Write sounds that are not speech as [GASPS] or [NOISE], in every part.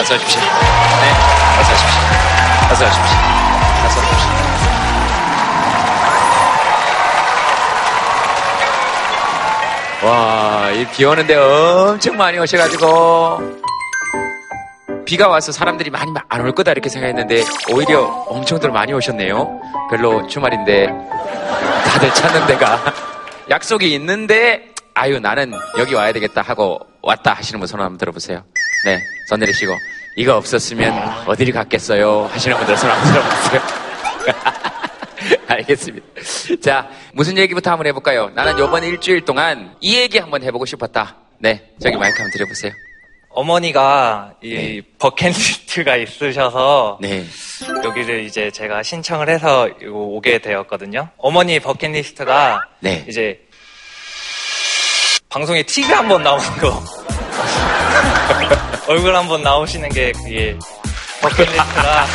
어서 오십시오. 네, 어서 오십시오. 어서 오십시오. 어서 오십시오. 와, 이 비 오는데 엄청 많이 오셔가지고 비가 와서 사람들이 많이 안 올 거다 이렇게 생각했는데 오히려 엄청들 많이 오셨네요. 별로 주말인데 다들 찾는 데가 [LAUGHS] 약속이 있는데 아유 나는 여기 와야 되겠다 하고 왔다 하시는 분 손 한번 들어보세요. 네, 손 내리시고 이거 없었으면 어디를 갔겠어요 하시는 분들 손 한번 들어보세요. [LAUGHS] 알겠습니다. 자, 무슨 얘기부터 한번 해볼까요? 나는 이번 일주일 동안 이 얘기 한번 해보고 싶었다. 네, 저기 마이크 한번 드려보세요. 어머니가 이 네. 버킷리스트가 있으셔서 네. 여기를 이제 제가 신청을 해서 오게 되었거든요. 어머니 버킷리스트가 네. 이제 방송에 TV 한번 나오는 거 얼굴 한번 나오시는 게 그게 정말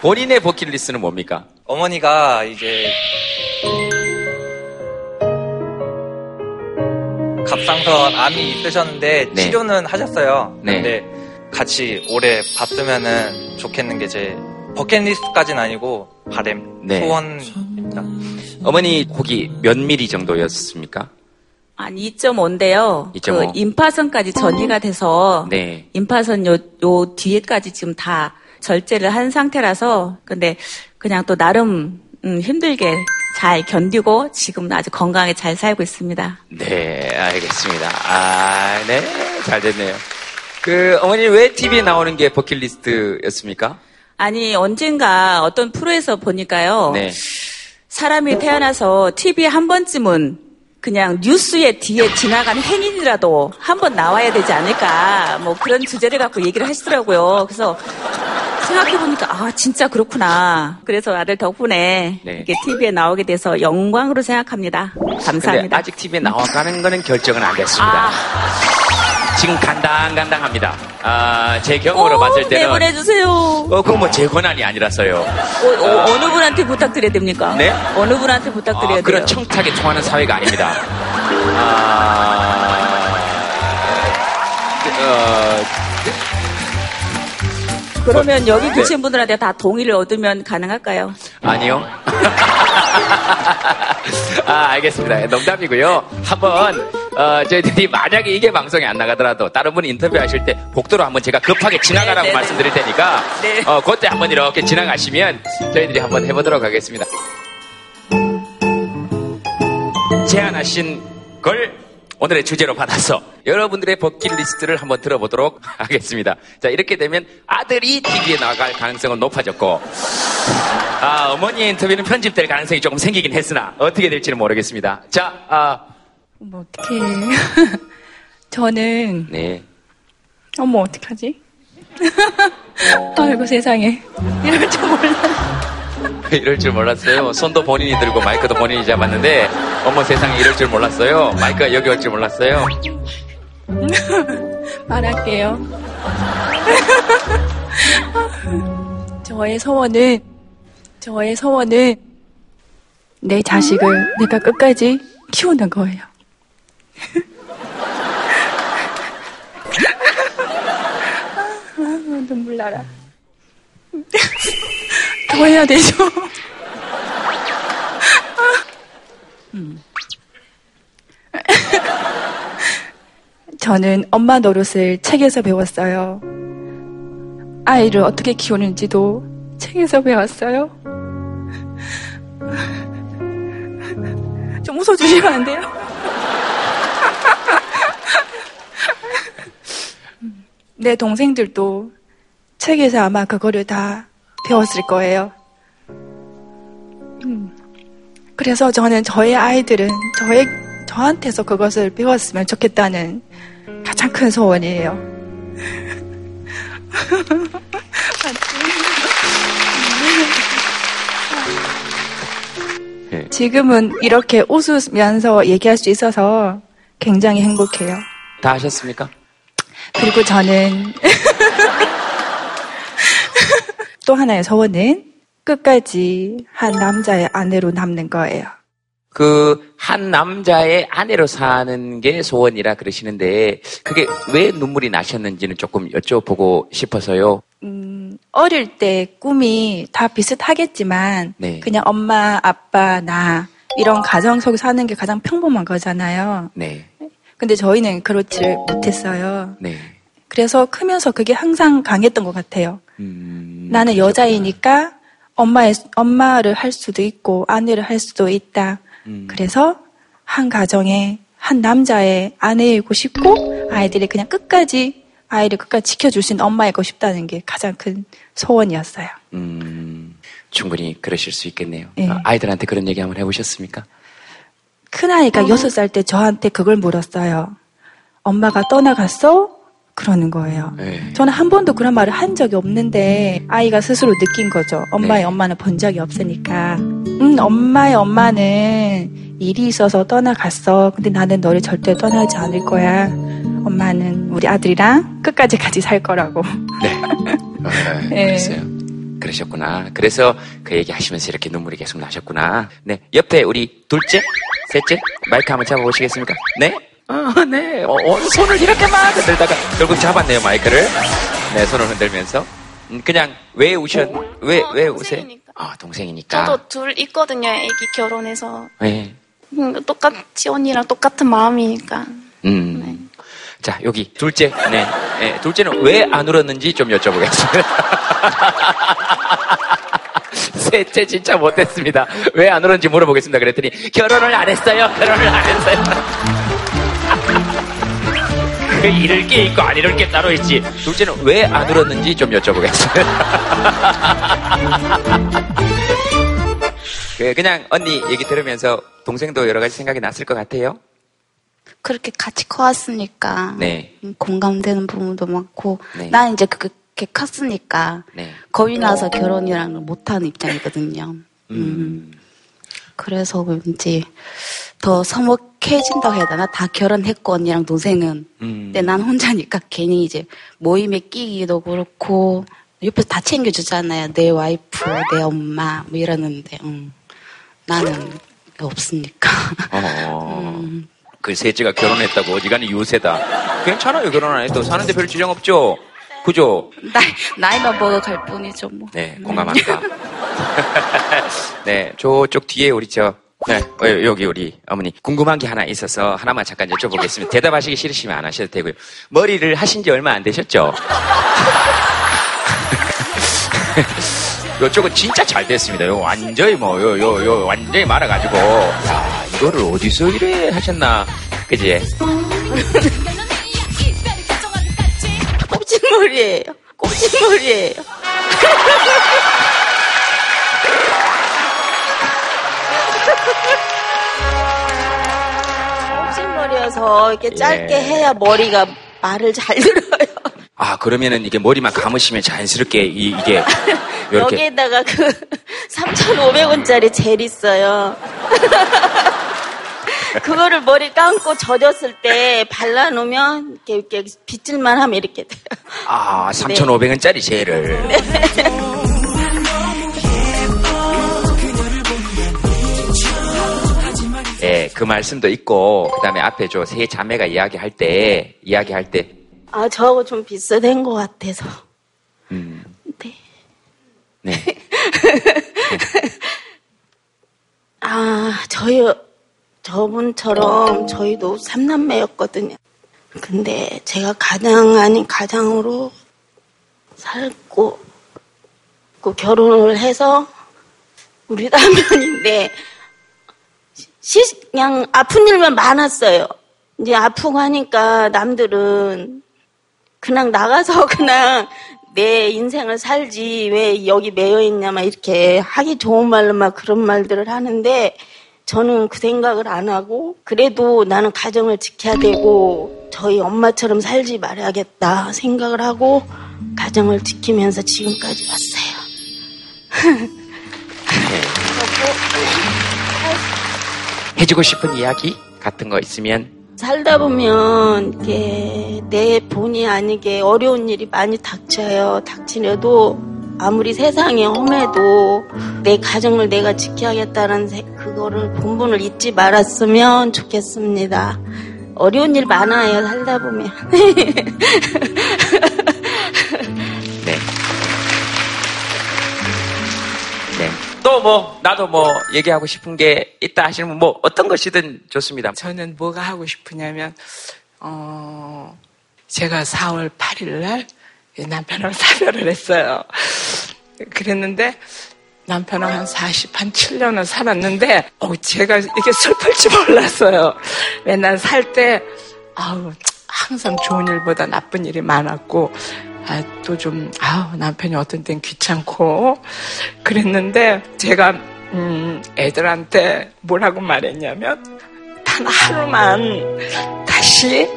본인의 버킷리스트는 뭡니까? 어머니가 이제 갑상선 암이 있으셨는데 네. 치료는 하셨어요. 네. 근데 같이 오래 봤으면은 좋겠는 게 제 버킷리스트까지는 아니고 바램 네. 소원입니다. 어머니 혹이 몇 미리 정도였습니까? 한 2.5인데요. 2.5. 그 임파선까지 전이가 돼서 네. 임파선 요, 요 뒤에까지 지금 다 절제를 한 상태라서 근데 그냥 또 나름 음, 힘들게 잘 견디고 지금은 아주 건강하게 잘 살고 있습니다. 네, 알겠습니다. 아, 네, 잘 됐네요. 그 어머니 왜 TV에 나오는 게 버킷리스트였습니까? 아니 언젠가 어떤 프로에서 보니까요. 네. 사람이 태어나서 TV에 한 번쯤은 그냥 뉴스에 뒤에 지나간 행인이라도 한 번 나와야 되지 않을까 뭐 그런 주제를 갖고 얘기를 하시더라고요. 그래서 생각해보니까 아 진짜 그렇구나. 그래서 아들 덕분에 네. 이렇게 TV에 나오게 돼서 영광으로 생각합니다. 감사합니다. 아직 TV에 나와가는 거는 결정은 안 됐습니다. 아, 지금 간당간당합니다. 아, 제 경험으로 꼭 봤을 때는 내보내 주세요. 어, 그건 뭐 제 권한이 아니라서요. 어, 느 분한테 부탁드려야 됩니까? 네? 어느 분한테 부탁드려야 아, 돼요? 그런 청탁에 통하는 사회가 아닙니다. [LAUGHS] 아, 어, 그러면 여기 네. 계신 분들한테 다 동의를 얻으면 가능할까요? 아니요. [LAUGHS] 아, 알겠습니다. 농담이고요. 한번, 어, 저희들이 만약에 이게 방송에 안 나가더라도 다른 분이 인터뷰하실 때 복도로 한번 제가 급하게 지나가라고 네, 네, 네. 말씀드릴 테니까, 네. 어, 그때 한번 이렇게 지나가시면 저희들이 한번 해보도록 하겠습니다. 제안하신 걸 오늘의 주제로 받아서 여러분들의 버킷리스트를 한번 들어보도록 [LAUGHS] 하겠습니다. 자, 이렇게 되면 아들이 TV에 나갈 가능성은 높아졌고, 아, 어머니의 인터뷰는 편집될 가능성이 조금 생기긴 했으나 어떻게 될지는 모르겠습니다. 자, 아, 뭐 어떡해. [LAUGHS] 저는 네. 어머 어떡하지? [LAUGHS] 아이고 세상에 이럴 줄 몰라. [LAUGHS] 이럴 줄 몰랐어요. 손도 본인이 들고 마이크도 본인이 잡았는데 어머 세상에 이럴 줄 몰랐어요. 마이크가 여기 올 줄 몰랐어요. [LAUGHS] 말할게요. [LAUGHS] 저의 소원은 저의 소원은 내 자식을 내가 끝까지 키우는 거예요. 아, 눈물 나라. 더 해야 되죠. 저는 엄마 노릇을 책에서 배웠어요. 아이를 어떻게 키우는지도 책에서 배웠어요. 좀 웃어주시면 안 돼요? 내 동생들도 책에서 아마 그거를 다 배웠을 거예요. 음. 그래서 저는 저의 아이들은 저의, 저한테서 그것을 배웠으면 좋겠다는 가장 큰 소원이에요. 네. 지금은 이렇게 웃으면서 얘기할 수 있어서 굉장히 행복해요. 다 하셨습니까? 그리고 저는 [LAUGHS] 또 하나의 소원은 끝까지 한 남자의 아내로 남는 거예요. 그 한 남자의 아내로 사는 게 소원이라 그러시는데 그게 왜 눈물이 나셨는지는 조금 여쭤보고 싶어서요. 음, 어릴 때 꿈이 다 비슷하겠지만 네. 그냥 엄마, 아빠, 나 이런 가정 속에 사는 게 가장 평범한 거잖아요. 네, 근데 저희는 그렇지 못했어요. 네. 그래서 크면서 그게 항상 강했던 것 같아요. 음, 나는 여자이니까 엄마의 엄마를 할 수도 있고 아내를 할 수도 있다. 음. 그래서 한 가정에 한 남자의 아내이고 싶고 아이들이 그냥 끝까지 아이를 끝까지 지켜줄 수 있는 엄마이고 싶다는 게 가장 큰 소원이었어요. 음, 충분히 그러실 수 있겠네요. 네. 아, 아이들한테 그런 얘기 한번 해보셨습니까? 큰 아이가 여섯 살 때 저한테 그걸 물었어요. 엄마가 떠나갔어? 그러는 거예요. 네. 저는 한 번도 그런 말을 한 적이 없는데 아이가 스스로 느낀 거죠. 엄마의 네. 엄마는 본 적이 없으니까. 음, 엄마의 엄마는 일이 있어서 떠나갔어. 근데 나는 너를 절대 떠나지 않을 거야. 엄마는 우리 아들이랑 끝까지 같이 살 거라고. 네. 어, [LAUGHS] 네. 그랬어요. 그러셨구나. 그래서 그 얘기 하시면서 이렇게 눈물이 계속 나셨구나. 네. 옆에 우리 둘째, 셋째, 마이크 한번 잡아보시겠습니까? 네? 어, 네. 어, 어, 손을 이렇게 막 흔들다가 결국 잡았네요, 마이크를. 네, 손을 흔들면서. 음, 그냥 왜 우셨, 왜, 어, 왜 우세요? 동생이니까. 아, 동생이니까. 저도 둘 있거든요. 애기 결혼해서 네. 음, 똑같이 언니랑 똑같은 마음이니까. 음. 자, 여기 둘째. 네. 네, 둘째는 왜 안 울었는지 좀 여쭤보겠습니다. [LAUGHS] 셋째 진짜 못했습니다. 왜 안 울었는지 물어보겠습니다. 그랬더니 결혼을 안 했어요. 결혼을 안 했어요. 그 이럴 게 있고 안 이럴 게 따로 있지. 둘째는 왜 안 울었는지 좀 여쭤보겠습니다. [LAUGHS] 그 그냥 언니 얘기 들으면서 동생도 여러 가지 생각이 났을 것 같아요. 그렇게 같이 커왔으니까 네. 음, 공감되는 부분도 많고 네. 난 이제 그렇게 컸으니까 네. 겁이 나서 결혼이랑 못하는 입장이거든요. 음. 그래서 왠지 더 서먹 해진다고 해야 되나? 다 결혼했고 언니랑 동생은. 음. 근데 난 혼자니까 괜히 이제 모임에 끼기도 그렇고 옆에서 다 챙겨주잖아요. 내 와이프, 내 엄마 뭐 이러는데 음. 나는 없으니까. 어. [LAUGHS] 그 셋째가 결혼했다고 어지간히 유세다. 괜찮아요, 결혼 안 해도. 사는데 별 지장 없죠? 그죠? 나이, 나이만 먹어갈 뿐이죠 뭐. 네, 공감합니다. [LAUGHS] 네, 저쪽 뒤에 우리 저, 네, 어, 여기 우리 어머니 궁금한 게 하나 있어서 하나만 잠깐 여쭤보겠습니다. 대답하시기 싫으시면 안 하셔도 되고요. 머리를 하신 지 얼마 안 되셨죠? [LAUGHS] 요쪽은 진짜 잘 됐습니다. 요 완전히 뭐, 요, 요, 요, 완전히 말아가지고. 야, 이거를 어디서 이래 하셨나. 그지? 꼽진머리예요. 꼽진머리예요. [LAUGHS] [LAUGHS] 꼽진머리여서 이렇게 짧게 예. 해야 머리가 말을 잘 들어요. 아, 그러면은 이게 머리만 감으시면 자연스럽게 이, 게 [LAUGHS] 이렇게. 여기에다가 그 3,500원짜리 젤 있어요. [LAUGHS] 그거를 머리 감고 젖었을 때 발라놓으면 이렇게, 이렇게 빗질만 하면 이렇게 돼요. 아, 3,500원짜리 젤을. [LAUGHS] 예, 그 말씀도 있고, 그 다음에 앞에 저 세 자매가 이야기할 때, 이야기할 때, 아, 저하고 좀 비슷한 것 같아서. 음, 네. 네. 아, 저희, 저분처럼 저희도 삼남매였거든요. 근데 제가 가장 아닌 가장으로 살고, 그 결혼을 해서 우리 [LAUGHS] 남편인데, 시, 그냥 아픈 일만 많았어요. 이제 아프고 하니까 남들은 그냥 나가서 [LAUGHS] 그냥 내 인생을 살지 왜 여기 매여 있냐만 이렇게 하기 좋은 말로만 그런 말들을 하는데 저는 그 생각을 안 하고 그래도 나는 가정을 지켜야 되고 저희 엄마처럼 살지 말아야겠다 생각을 하고 가정을 지키면서 지금까지 왔어요. [LAUGHS] 해주고 싶은 이야기 같은 거 있으면, 살다 보면 이게 내 본의 아니게 어려운 일이 많이 닥쳐요. 닥치려도 아무리 세상이 험해도 내 가정을 내가 지켜야겠다는 세- 그거를 본분을 잊지 말았으면 좋겠습니다. 어려운 일 많아요, 살다 보면. [LAUGHS] 또 뭐, 나도 뭐, 얘기하고 싶은 게 있다 하시면 뭐, 어떤 것이든 좋습니다. 저는 뭐가 하고 싶으냐면, 어, 제가 4월 8일 날 남편하고 [LAUGHS] 사별을 했어요. 그랬는데, 남편은 한 40, 한 7년을 살았는데, 어, 제가 이게 슬플지 몰랐어요. 맨날 살 때, 아우, 항상 좋은 일보다 나쁜 일이 많았고, 아, 또 좀, 아우, 남편이 어떤 땐 귀찮고, 그랬는데, 제가, 음, 애들한테 뭐라고 말했냐면, 단 하루만 다시,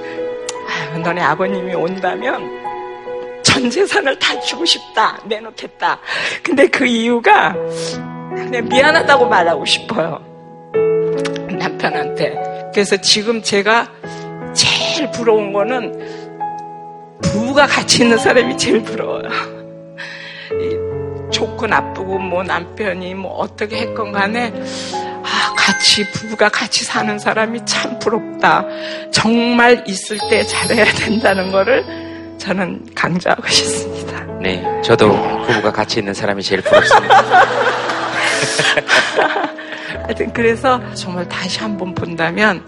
아유, 너네 아버님이 온다면, 전 재산을 다 주고 싶다. 내놓겠다. 근데 그 이유가 그냥 미안하다고 말하고 싶어요. 남편한테. 그래서 지금 제가 제일 부러운 거는 부부가 같이 있는 사람이 제일 부러워요. 이 좋고 나쁘고 뭐 남편이 뭐 어떻게 했건 간에 아, 같이 부부가 같이 사는 사람이 참 부럽다. 정말 있을 때 잘해야 된다는 거를 저는 강조하고 싶습니다. 네. 저도 부부가 같이 있는 사람이 제일 부럽습니다. [LAUGHS] 하여튼 그래서 정말 다시 한번 본다면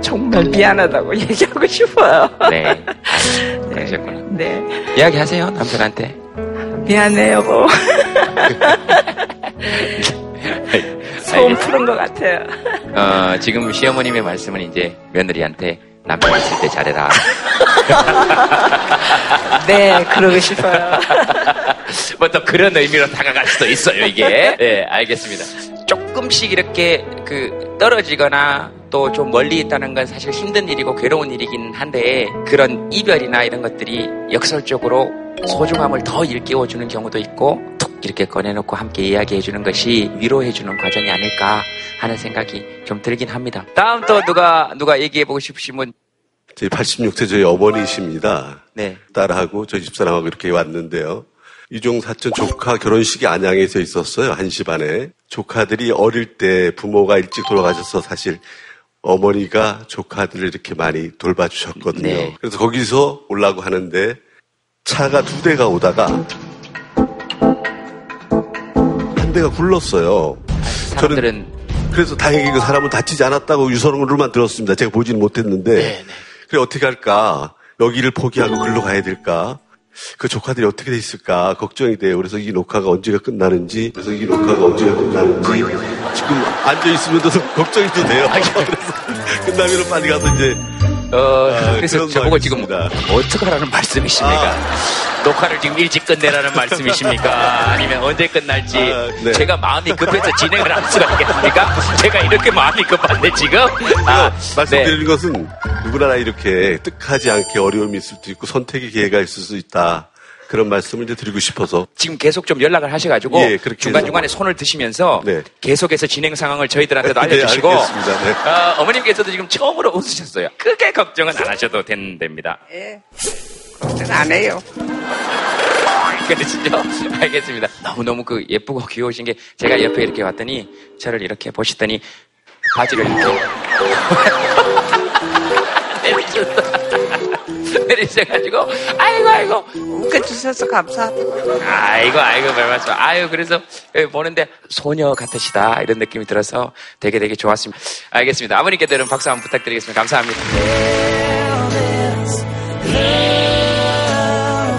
정말 미안하다고 [LAUGHS] 얘기하고 싶어요. 네. [LAUGHS] 아유, 그러셨구나. 네. 이야기하세요, 남편한테. 미안해, 여보. [LAUGHS] 소음 푸른 것 같아요. 어, 지금 시어머님의 말씀은 이제 며느리한테 남편 있을 때 잘해라. 네, 그러고 싶어요. 뭐 또 그런 의미로 다가갈 수도 있어요, 이게. 네, 알겠습니다. 조금씩 이렇게 그 떨어지거나 또 좀 멀리 있다는 건 사실 힘든 일이고 괴로운 일이긴 한데 그런 이별이나 이런 것들이 역설적으로 소중함을 더 일깨워주는 경우도 있고 툭 이렇게 꺼내놓고 함께 이야기해주는 것이 위로해주는 과정이 아닐까 하는 생각이 좀 들긴 합니다. 다음 또 누가 누가 얘기해보고 싶으신 분? 제 86세 저희 어머니십니다. 네. 딸하고 저희 집사람하고 이렇게 왔는데요. 이종 사촌 조카 결혼식이 안양에서 있었어요. 한시 반에. 조카들이 어릴 때 부모가 일찍 돌아가셔서 사실 어머니가 조카들을 이렇게 많이 돌봐주셨거든요. 네. 그래서 거기서 올라고 하는데 차가 두 대가 오다가 한 대가 굴렀어요. 사람들은 그래서 다행히 그 사람은 다치지 않았다고 유서로만 들었습니다. 제가 보지는 못했는데. 그래 어떻게 할까? 여기를 포기하고 글로 가야 될까? 그 조카들이 어떻게 돼 있을까 걱정이 돼요. 그래서 이 녹화가 언제가 끝나는지, 그래서 이 녹화가 언제가 끝나는지 지금 앉아 있으면도 [LAUGHS] 걱정이 또 돼요. [LAUGHS] 그래서 끝나면 빨리 가서 이제 어, 아, 그래서 저보고 지금. 어떡하라는 말씀이십니까? 아. 녹화를 지금 일찍 끝내라는 말씀이십니까? 아니면 언제 끝날지 아, 네. 제가 마음이 급해서 진행을 할 수가 있겠습니까? 제가 이렇게 마음이 급한데 지금? 아, 말씀드리는 네. 것은 누구나 이렇게 뜻하지 않게 어려움이 있을 수도 있고 선택의 기회가 있을 수 있다. 그런 말씀을 이제 드리고 싶어서 지금 계속 좀 연락을 하셔가지고 예, 그렇게 중간 중간에 해서. 손을 드시면서 네. 계속해서 진행 상황을 저희들한테도 [LAUGHS] 네, 알려주시고 알겠습니다. 네. 어, 어머님께서도 지금 처음으로 웃으셨어요. 크게 걱정은 안 하셔도 된답니다. 예. 걱정 안 해요. [LAUGHS] 그러시죠? 알겠습니다. 너무너무 그 예쁘고 귀여우신 게 제가 옆에 이렇게 왔더니 저를 이렇게 보시더니 바지를 이렇게 [LAUGHS] 내리셨- 내 리셔가지고 아이고 아이고 웃겨주셔서 감사합니다. 아이고 아이고 별 말씀 아유 그래서 여기 보는데 소녀 같으시다 이런 느낌이 들어서 되게 되게 좋았습니다. 알겠습니다. 아버님께 들은 박수 한번 부탁드리겠습니다. 감사합니다.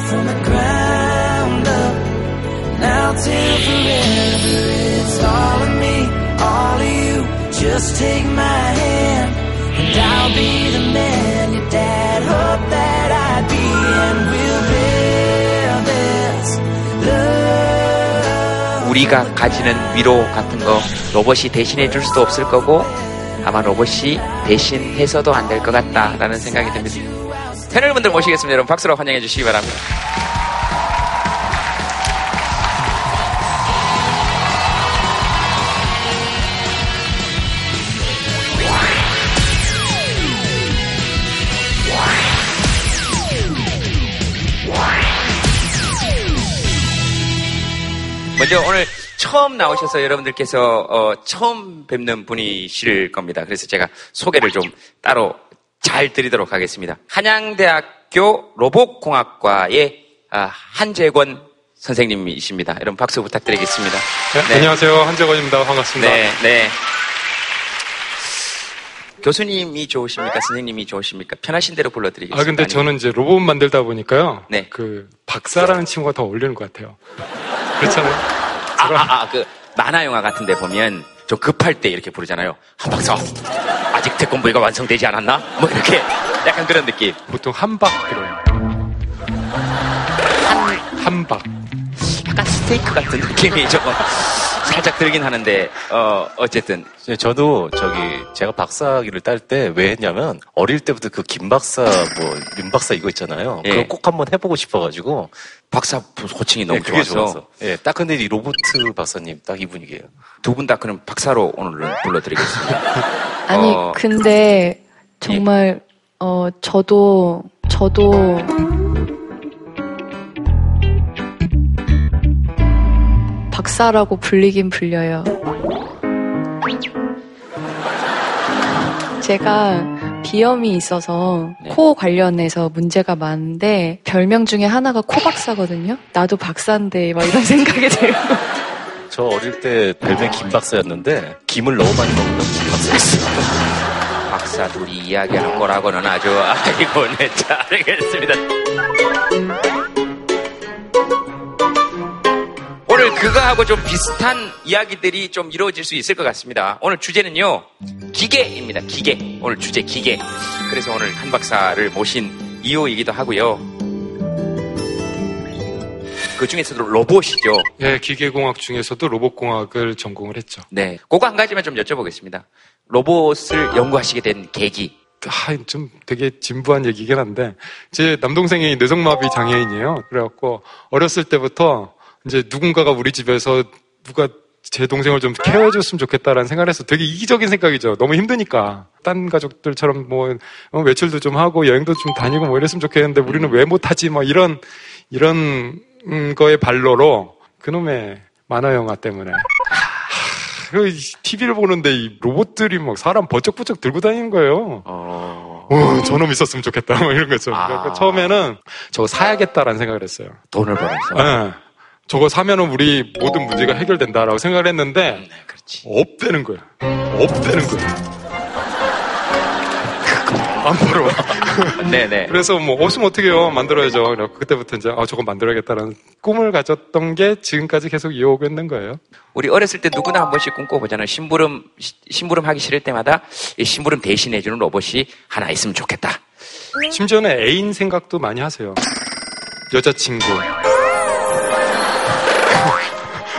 from the ground up. Now till forever, it's all of me, all of you. Just take my hand, and I'll be the man 우리가 가지는 위로 같은 거 로봇이 대신해 줄 수도 없을 거고 아마 로봇이 대신해서도 안 될 것 같다라는 생각이 듭니다. 패널분들 모시겠습니다. 여러분 박수로 환영해 주시기 바랍니다. 먼저 오늘 처음 나오셔서 여러분들께서 어, 처음 뵙는 분이실 겁니다. 그래서 제가 소개를 좀 따로 잘 드리도록 하겠습니다. 한양대학교 로봇공학과의 아, 한재권 선생님이십니다. 여러분 박수 부탁드리겠습니다. 네, 안녕하세요. 한재건입니다. 반갑습니다. 네, 네. 교수님이 좋으십니까? 선생님이 좋으십니까? 편하신 대로 불러드리겠습니다. 아, 근데 저는 이제 로봇 만들다 보니까요. 네. 그, 박사라는 친구가 더 어울리는 것 같아요. 그렇잖아요. 아, 아, 아, 그 만화 영화 같은데 보면 좀 급할 때 이렇게 부르잖아요. 한 박사 아직 태권부위가 완성되지 않았나? 뭐 이렇게 약간 그런 느낌. 보통 한박 들어요. 한, 한박. 스테이크 같은 느낌이 좀 살짝 들긴 하는데 어 어쨌든 네, 저도 저기 제가 박사학위를 딸 때 왜 했냐면 어릴 때부터 그 김 박사 뭐윤 박사 이거 있잖아요. 예. 그거 꼭 한번 해보고 싶어가지고 박사 호칭이 너무 네, 좋아서 좋았어. 예, 딱 근데 이 로보트 박사님 딱 이 분위기예요. 두 분 다 그럼 박사로 오늘은 불러드리겠습니다. [LAUGHS] 아니 어, 근데 정말 어 저도 저도 박사라고 불리긴 불려요. 제가 비염이 있어서 네. 코 관련해서 문제가 많은데 별명 중에 하나가 코 박사거든요. 나도 박사인데 막 이런 [LAUGHS] 생각이 들고 저 어릴 때 별명 김 박사였는데 김을 너무 많이 먹으면 박사였어요. 박사 둘이 이야기하는 거라고는 아주 아이고 네 잘하겠습니다. 오늘 그거하고 좀 비슷한 이야기들이 좀 이루어질 수 있을 것 같습니다. 오늘 주제는요 기계입니다. 기계 오늘 주제 기계. 그래서 오늘 한 박사를 모신 이유이기도 하고요. 그 중에서도 로봇이죠. 예, 기계공학 중에서도 로봇공학을 전공을 했죠. 네, 그거 한 가지만 좀 여쭤보겠습니다. 로봇을 연구하시게 된 계기. 아, 좀 되게 진부한 얘기긴 한데, 제 남동생이 뇌성마비 장애인이에요. 그래갖고, 어렸을 때부터 이제 누군가가 우리 집에서 누가 제 동생을 좀 케어해줬으면 좋겠다라는 생각을 해서 되게 이기적인 생각이죠. 너무 힘드니까. 딴 가족들처럼 뭐, 어, 외출도 좀 하고 여행도 좀 다니고 뭐 이랬으면 좋겠는데 우리는 왜 못하지? 뭐 이런, 이런 음, 거의 발로로 그놈의 만화 영화 때문에. 그 TV를 보는데 이 로봇들이 막 사람 버쩍버쩍 들고 다니는 거예요. 어, 어, 저놈 있었으면 좋겠다. 뭐 이런 거죠. 아. 그러니까 처음에는 저거 사야겠다라는 생각을 했어요. 돈을 벌어서. 예. 저거 사면은 우리 모든 문제가 해결된다라고 생각을 했는데 네, 그렇지. 없대는 거야. 없대는 거야. 안 벌어. [LAUGHS] 네네. 그래서 뭐 없으면 어떻게 해요? 만들어야죠. 그래서 그때부터 이제 아 저거 만들어야겠다라는 꿈을 가졌던 게 지금까지 계속 이어오고 있는 거예요. 우리 어렸을 때 누구나 한 번씩 꿈꿔보잖아요. 심부름, 시- 심부름 하기 싫을 때마다 이 심부름 대신해주는 로봇이 하나 있으면 좋겠다. 심지어는 애인 생각도 많이 하세요. 여자친구.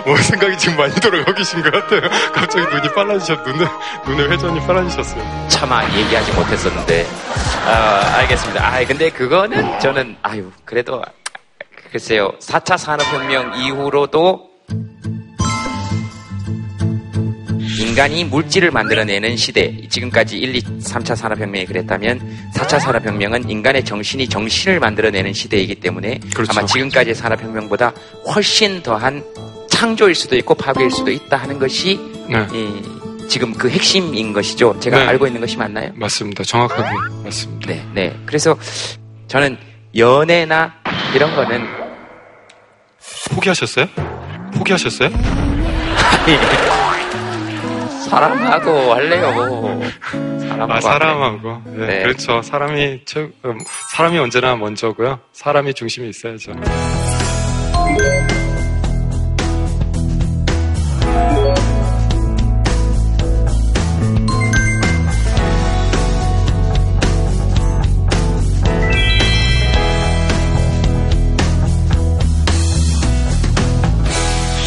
뭐 생각이 지금 많이 돌아가고 계신 것 같아요. 갑자기 눈이 빨라지셨, 눈을, 눈의 회전이 빨라지셨어요. 차마 얘기하지 못했었는데. 아, 알겠습니다. 아, 근데 그거는 저는, 아유, 그래도, 글쎄요. 4차 산업혁명 이후로도 인간이 물질을 만들어내는 시대, 지금까지 1, 2, 3차 산업혁명이 그랬다면 4차 산업혁명은 인간의 정신이 정신을 만들어내는 시대이기 때문에 그렇죠. 아마 지금까지의 산업혁명보다 훨씬 더한 창조일 수도 있고 파괴일 수도 있다 하는 것이 네. 이, 지금 그 핵심인 것이죠. 제가 네. 알고 있는 것이 맞나요? 맞습니다. 정확하게 맞습니다. 네, 네. 그래서 저는 연애나 이런 거는 포기하셨어요? 포기하셨어요? 사람하고 할래요. 사람하고. 아, 사람하고. 네, 네. 그렇죠. 사람이, 최, 음, 사람이 언제나 먼저고요. 사람이 중심에 있어야죠.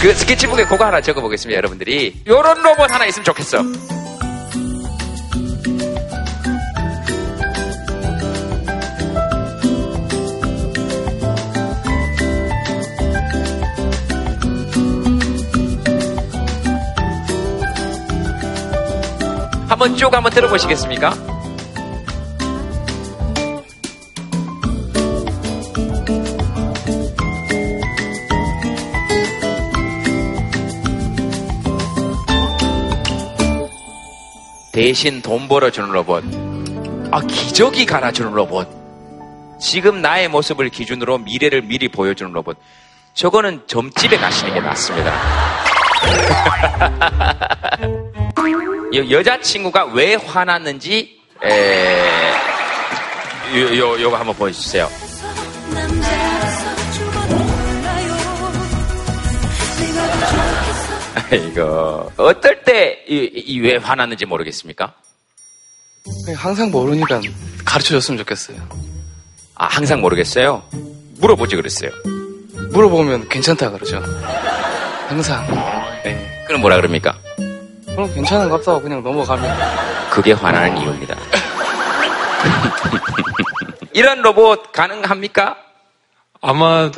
그 스케치북에 그거 하나 적어보겠습니다, 여러분들이. 요런 로봇 하나 있으면 좋겠어. 한번 쭉 한번 들어보시겠습니까? 대신 돈 벌어주는 로봇. 아, 기저귀 갈아주는 로봇. 지금 나의 모습을 기준으로 미래를 미리 보여주는 로봇. 저거는 점집에 가시는 게 낫습니다. [LAUGHS] 여, 여자친구가 왜 화났는지, 에, 요, 요, 요거 한번 보여주세요. 이거, 어떨 때, 이, 이왜 화났는지 모르겠습니까? 항상 모르니까 가르쳐 줬으면 좋겠어요. 아, 항상 모르겠어요? 물어보지 그랬어요. 물어보면 괜찮다 그러죠. 항상. 네. 그럼 뭐라 그럽니까? 그럼 괜찮은 것 같다고 그냥 넘어가면. 그게 화나는 이유입니다. [LAUGHS] 이런 로봇 가능합니까? 아마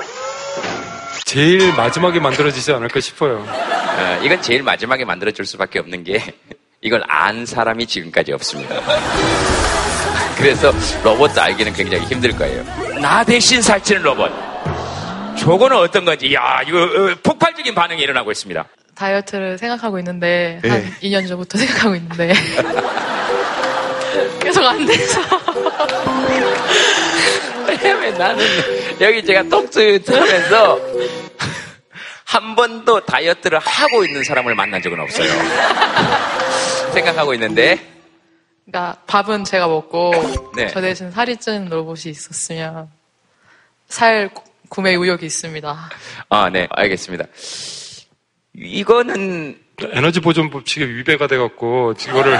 제일 마지막에 만들어지지 않을까 싶어요. 어, 이건 제일 마지막에 만들어줄 수밖에 없는 게 [LAUGHS] 이걸 안 사람이 지금까지 없습니다. [LAUGHS] 그래서 로봇도 알기는 굉장히 힘들 거예요. 나 대신 살찌는 로봇. 저거는 어떤 건지, 야 이거 어, 폭발적인 반응이 일어나고 있습니다. 다이어트를 생각하고 있는데 네. 한 2년 전부터 [LAUGHS] 생각하고 있는데 계속 안 돼서 왜냐면 나는 여기 제가 톡투 하면서 한 번도 다이어트를 하고 있는 사람을 만난 적은 없어요. [LAUGHS] 생각하고 있는데 그러니까 밥은 제가 먹고 네. 저 대신 살이 찌는 로봇이 있었으면 살 구- 구매 의욕이 있습니다. 아, 네, 알겠습니다. 이거는 에너지 보존 법칙에 위배가 돼갖고 이거를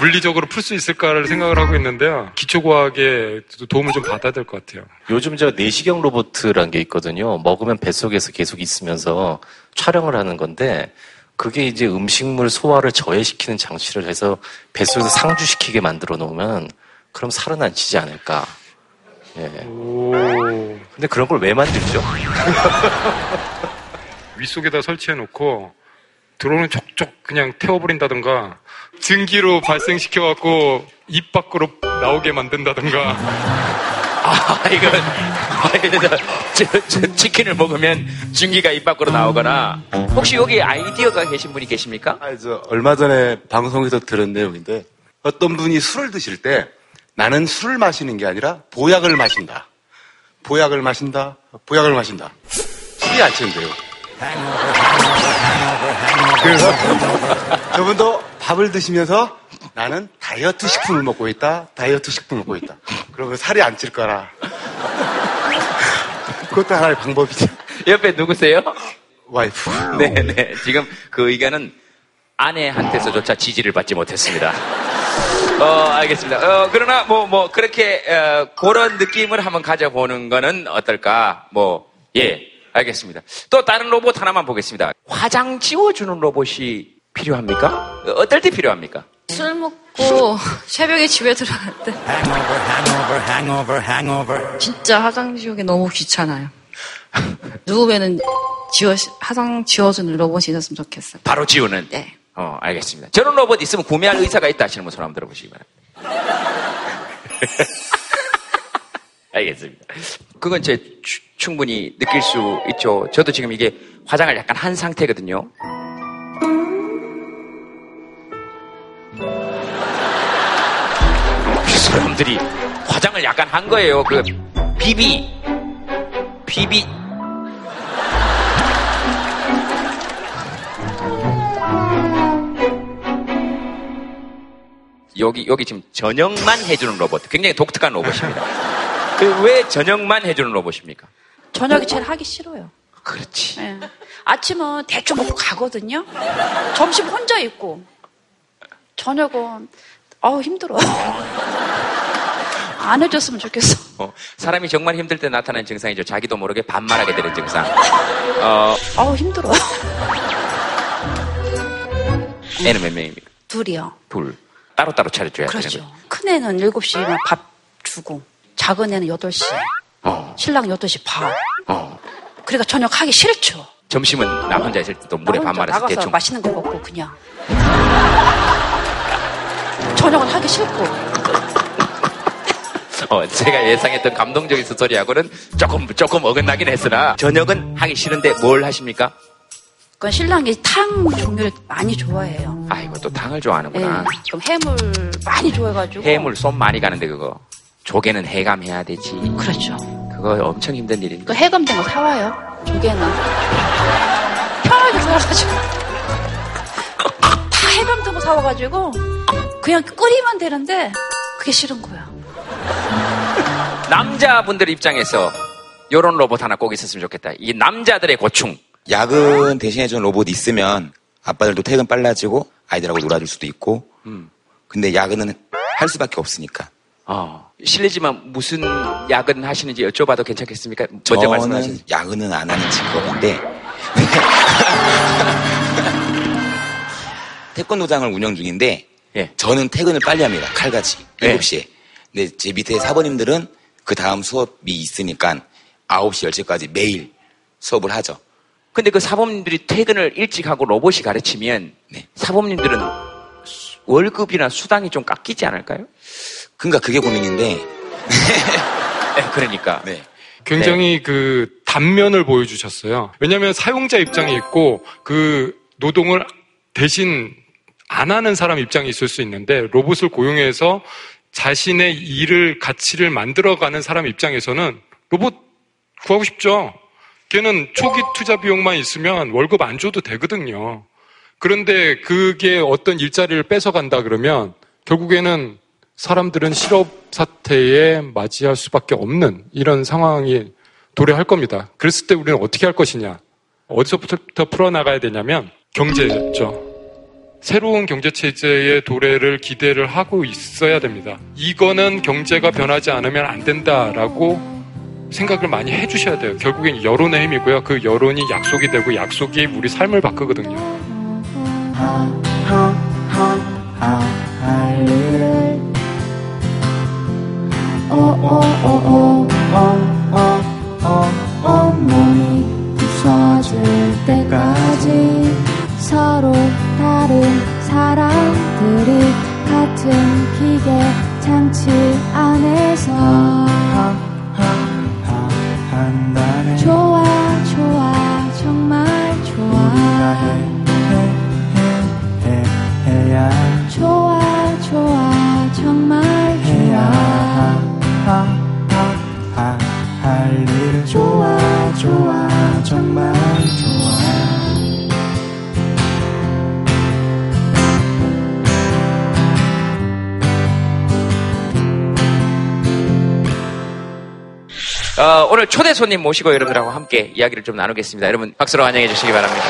물리적으로 풀 수 있을까를 생각을 하고 있는데요. 기초과학에 도움을 좀 받아야 될 것 같아요. 요즘 제가 내시경 로봇이라는 게 있거든요. 먹으면 뱃속에서 계속 있으면서 촬영을 하는 건데 그게 이제 음식물 소화를 저해시키는 장치를 해서 뱃속에서 상주시키게 만들어 놓으면 그럼 살은 안 찌지 않을까. 예. 근데 그런 걸 왜 만들죠? [LAUGHS] 윗속에다 설치해 놓고 들어오는 족족 그냥 태워버린다든가 증기로 발생시켜갖고 입 밖으로 나오게 만든다든가 아, 이건, 아, 이거 저, 저 치킨을 먹으면 증기가 입 밖으로 나오거나 혹시 여기 아이디어가 계신 분이 계십니까? 아, 저 얼마 전에 방송에서 들은 내용인데 어떤 분이 술을 드실 때 나는 술을 마시는 게 아니라 보약을 마신다. 보약을 마신다. 보약을 마신다. 술이 안 취한대요. 그래서 저분도 밥을 드시면서 나는 다이어트 식품을 먹고 있다. 다이어트 식품을 먹고 있다. 그러면 살이 안 찔 거라. 그것도 하나의 방법이죠. 옆에 누구세요? 와이프. 네네. 지금 그 의견은 아내한테서조차 지지를 받지 못했습니다. 어, 알겠습니다. 어, 그러나 뭐, 뭐, 그렇게, 어, 그런 느낌을 한번 가져보는 거는 어떨까? 뭐, 예, 알겠습니다. 또 다른 로봇 하나만 보겠습니다. 화장 지워주는 로봇이 필요합니까? 어, 어떨 때 필요합니까? 술 먹고 새벽에 집에 들어갈 때 진짜 화장 지우기 너무 귀찮아요. 누우면은 지워 화장 지워주는 로봇이 있었으면 좋겠어요. 바로 지우는? 네. 어, 알겠습니다. 저런 로봇 있으면 구매할 의사가 있다 하시는 분 손 한번 들어보시기 바랍니다. [LAUGHS] 알겠습니다. 그건 제 추- 충분히 느낄 수 있죠. 저도 지금 이게 화장을 약간 한 상태거든요. 그 사람들이 화장을 약간 한 거예요. 그 비비, 비비. 여기 여기 지금 전역만 해주는 로봇, 굉장히 독특한 로봇입니다. 그왜 전역만 해주는 로봇입니까? 저녁에 제일 하기 싫어요. 그렇지. 예. 아침은 대충 먹고 가거든요. 점심 혼자 있고 저녁은 아우 힘들어. [LAUGHS] 안 해줬으면 좋겠어. 어, 사람이 정말 힘들 때 나타나는 증상이죠. 자기도 모르게 반말하게 되는 증상. 어, 아우 힘들어. 애는 몇 명입니까? 둘이요. 둘. 따로따로 차려줘야 되는 그렇죠. 거죠. 큰 애는 7시에 밥 주고 작은 애는 8시. 어, 신랑 8시 반. 어. 그러니까 저녁 하기 싫죠. 점심은 나 혼자 있을 때도 물에 반말해서 나가서 대충. 맛있는 거 먹고 그냥. 저녁은 하기 싫고. 어, 제가 예상했던 감동적인 스토리하고는 조금, 조금 어긋나긴 했으나, 저녁은 하기 싫은데 뭘 하십니까? 그건 신랑이 탕 종류를 많이 좋아해요. 아이고 또 예. 좋아하는구나. 그럼 해물 많이 좋아해가지고. 해물 쏨 많이 가는데 그거. 조개는 해감해야 되지. 그렇죠. 그거 엄청 힘든 일인데. 그 해감된 거 사와요. 조개는. 편하게 사와가지고. 다 해감된 거 사와가지고. 그냥 끓이면 되는데, 그게 싫은 거야. 남자분들 입장에서 요런 로봇 하나 꼭 있었으면 좋겠다. 이 남자들의 고충. 야근 대신해주는 로봇 있으면 아빠들도 퇴근 빨라지고 아이들하고 놀아줄 수도 있고 음. 근데 야근은 할 수밖에 없으니까 어, 실례지만 무슨 야근 하시는지 여쭤봐도 괜찮겠습니까? 먼저 말씀하세요. 야근은 안 하는 직업인데 [LAUGHS] 태권도장을 운영 중인데 예. 저는 퇴근을 빨리 합니다. 칼같이 예. 7시에. 근데 제 밑에 사모님들은 그 다음 수업이 있으니까 9시 10시까지 매일 수업을 하죠. 근데 그 사범님들이 퇴근을 일찍 하고 로봇이 가르치면 네. 사범님들은 수- 월급이나 수당이 좀 깎이지 않을까요? 그러니까 그게 고민인데 네, 그러니까. 굉장히 그 단면을 보여주셨어요. 왜냐하면 사용자 입장이 있고 그 노동을 대신 안 하는 사람 입장이 있을 수 있는데 로봇을 고용해서 자신의 일을 가치를 만들어가는 사람 입장에서는 로봇 구하고 싶죠. 걔는 초기 투자 비용만 있으면 월급 안 줘도 되거든요. 그런데 그게 어떤 일자리를 뺏어간다 그러면 결국에는 사람들은 실업 사태에 맞이할 수밖에 없는 이런 상황이 도래할 겁니다. 그랬을 때 우리는 어떻게 할 것이냐? 어디서부터 풀어나가야 되냐면 경제죠. 새로운 경제 체제의 도래를 기대를 하고 있어야 됩니다. 이거는 경제가 변하지 않으면 안 된다라고 생각을 많이 해주셔야 돼요. 결국엔 여론의 힘이고요. 그 여론이 약속이 되고 약속이 우리 삶을 바꾸거든요. 손님 모시고 여러분들하고 함께 이야기를 좀 나누겠습니다. 여러분 박수로 환영해 주시기 바랍니다.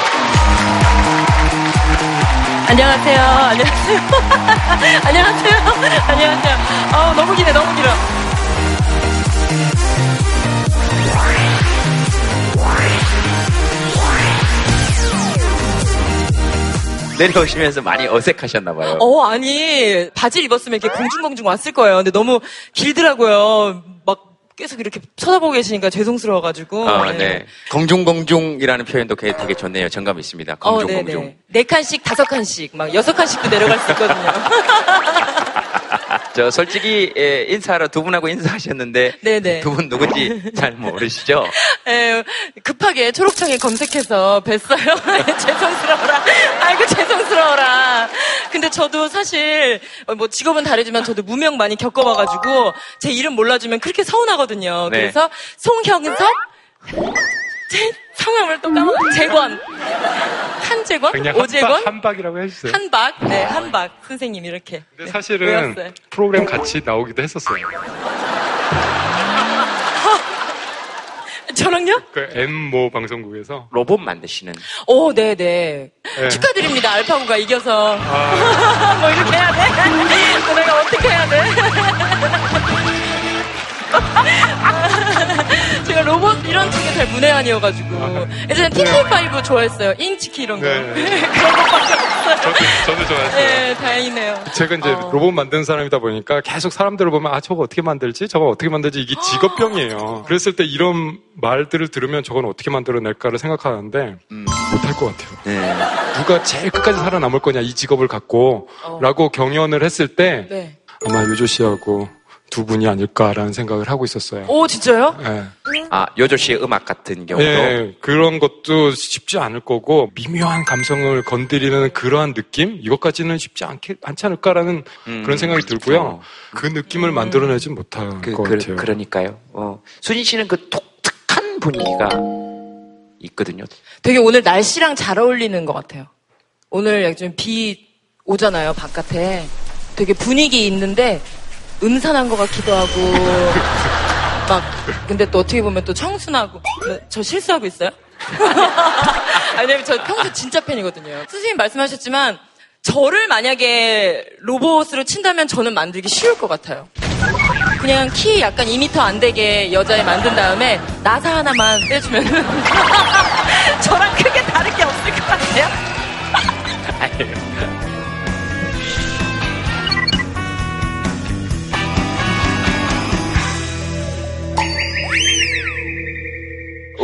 안녕하세요. 안녕하세요. [LAUGHS] 안녕하세요. 안녕하세요. 아 너무 기네, 너무 길어. 내려오시면서 많이 어색하셨나 봐요. 어, 아니, 바지를 입었으면 이렇게 공중공중 왔을 거예요. 근데 너무 길더라고요. 막 계속 이렇게 쳐다보고 계시니까 죄송스러워가지고. 아, 네. 공중공중이라는 표현도 되게, 좋네요. 정감 있습니다. 어, 공중공중. 네네. 네 칸씩, 다섯 칸씩, 막 여섯 칸씩도 내려갈 수 있거든요. [LAUGHS] 저 솔직히 예, 인사하러 두 분하고 인사하셨는데. 두 분 누군지 잘 모르시죠? [LAUGHS] 에, 급하게 초록창에 검색해서 뵀어요. [LAUGHS] 죄송스러워라. 아이고, 죄송스러워라. 근데 저도 사실, 어, 뭐 직업은 다르지만 저도 무명 많이 겪어봐가지고 제 이름 몰라주면 그렇게 서운하거든요. 네. 그래서 송형석? 제 성함을 또 까먹어. 재권. 한재권? 그냥 오재권? 한박, 한박이라고 해주세요. 한박? 네, 한박 선생님 이렇게. 근데 사실은 외웠어요. 프로그램 같이 나오기도 했었어요. 저랑요? 그 M모 방송국에서 로봇 만드시는 오, 네네. 네. 축하드립니다. 알파고가 이겨서. 아. [LAUGHS] 뭐 이렇게 해야 돼? 뭐 [LAUGHS] 내가 어떻게 해야 돼? [LAUGHS] 로봇 이런 쪽에 잘 문외한이어가지고. 예전에 TV5 좋아했어요. 인치키 이런 거. 네. [LAUGHS] 그런 것밖에 없어요. 저도, 저도 좋아했어요. 네, 다행이네요. 제가 이제 로봇 만드는 사람이다 보니까 계속 사람들을 보면 아 저거 어떻게 만들지 저거 어떻게 만들지 이게 직업병이에요. [GASPS] 그랬을 때 이런 말들을 들으면 저건 어떻게 만들어낼까를 생각하는데 못할 것 같아요. 네. 누가 제일 끝까지 살아남을 거냐 이 직업을 갖고라고 경연을 했을 때 네. 아마 유조 씨하고 두 분이 아닐까라는 생각을 하고 있었어요. 오, 진짜요? 예. 아, 요조 씨의 음악 같은 경우도. 예, 그런 것도 쉽지 않을 거고 미묘한 감성을 건드리는 그러한 느낌 이것까지는 쉽지 않게 않지 않을까라는 그런 생각이 들고요. 그 느낌을 만들어내지 못할 그, 것 그, 같아요. 그러니까요. 어. 수진 씨는 그 독특한 분위기가 있거든요. 되게 오늘 날씨랑 잘 어울리는 것 같아요. 오늘 약간 비 오잖아요, 바깥에. 되게 분위기 있는데 음산한 것 같기도 하고. 막, 근데 또 어떻게 보면 또 청순하고. 네, 저 실수하고 있어요? [LAUGHS] 아니, 왜냐면 저 평소 진짜 팬이거든요. 선생님 말씀하셨지만, 저를 만약에 로봇으로 친다면 저는 만들기 쉬울 것 같아요. 그냥 키 약간 2m 안 되게 여자애 만든 다음에 나사 하나만 빼주면 [LAUGHS] 저랑 크게 다를 게 없을 것 같아요. [LAUGHS]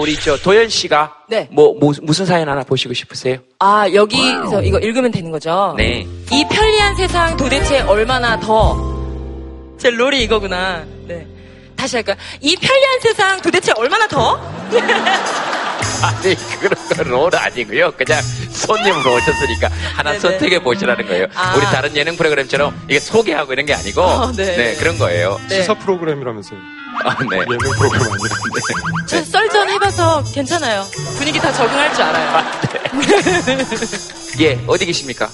우리 저 도현 씨가 네. 뭐, 뭐 무슨 사연 하나 보시고 싶으세요? 아, 여기서 이거 읽으면 되는 거죠? 네. 이 편리한 세상 도대체 얼마나 더. 제 롤이 이거구나. 네. 다시 할까요? 이 편리한 세상 도대체 얼마나 더? [LAUGHS] 아니 그런 건롤 아니고요. 그냥 손님으로 오셨으니까 하나 네네. 선택해 보시라는 거예요. 아. 우리 다른 예능 프로그램처럼 이게 소개하고 이런 게 아니고 어, 네. 네. 그런 거예요. 네. 시사 프로그램이라면서요. 아, 네. 예능 프로그램 아니라. 저 썰전 해봐서 괜찮아요. 분위기 다 적응할 줄 알아요. [LAUGHS] 예, 어디 계십니까?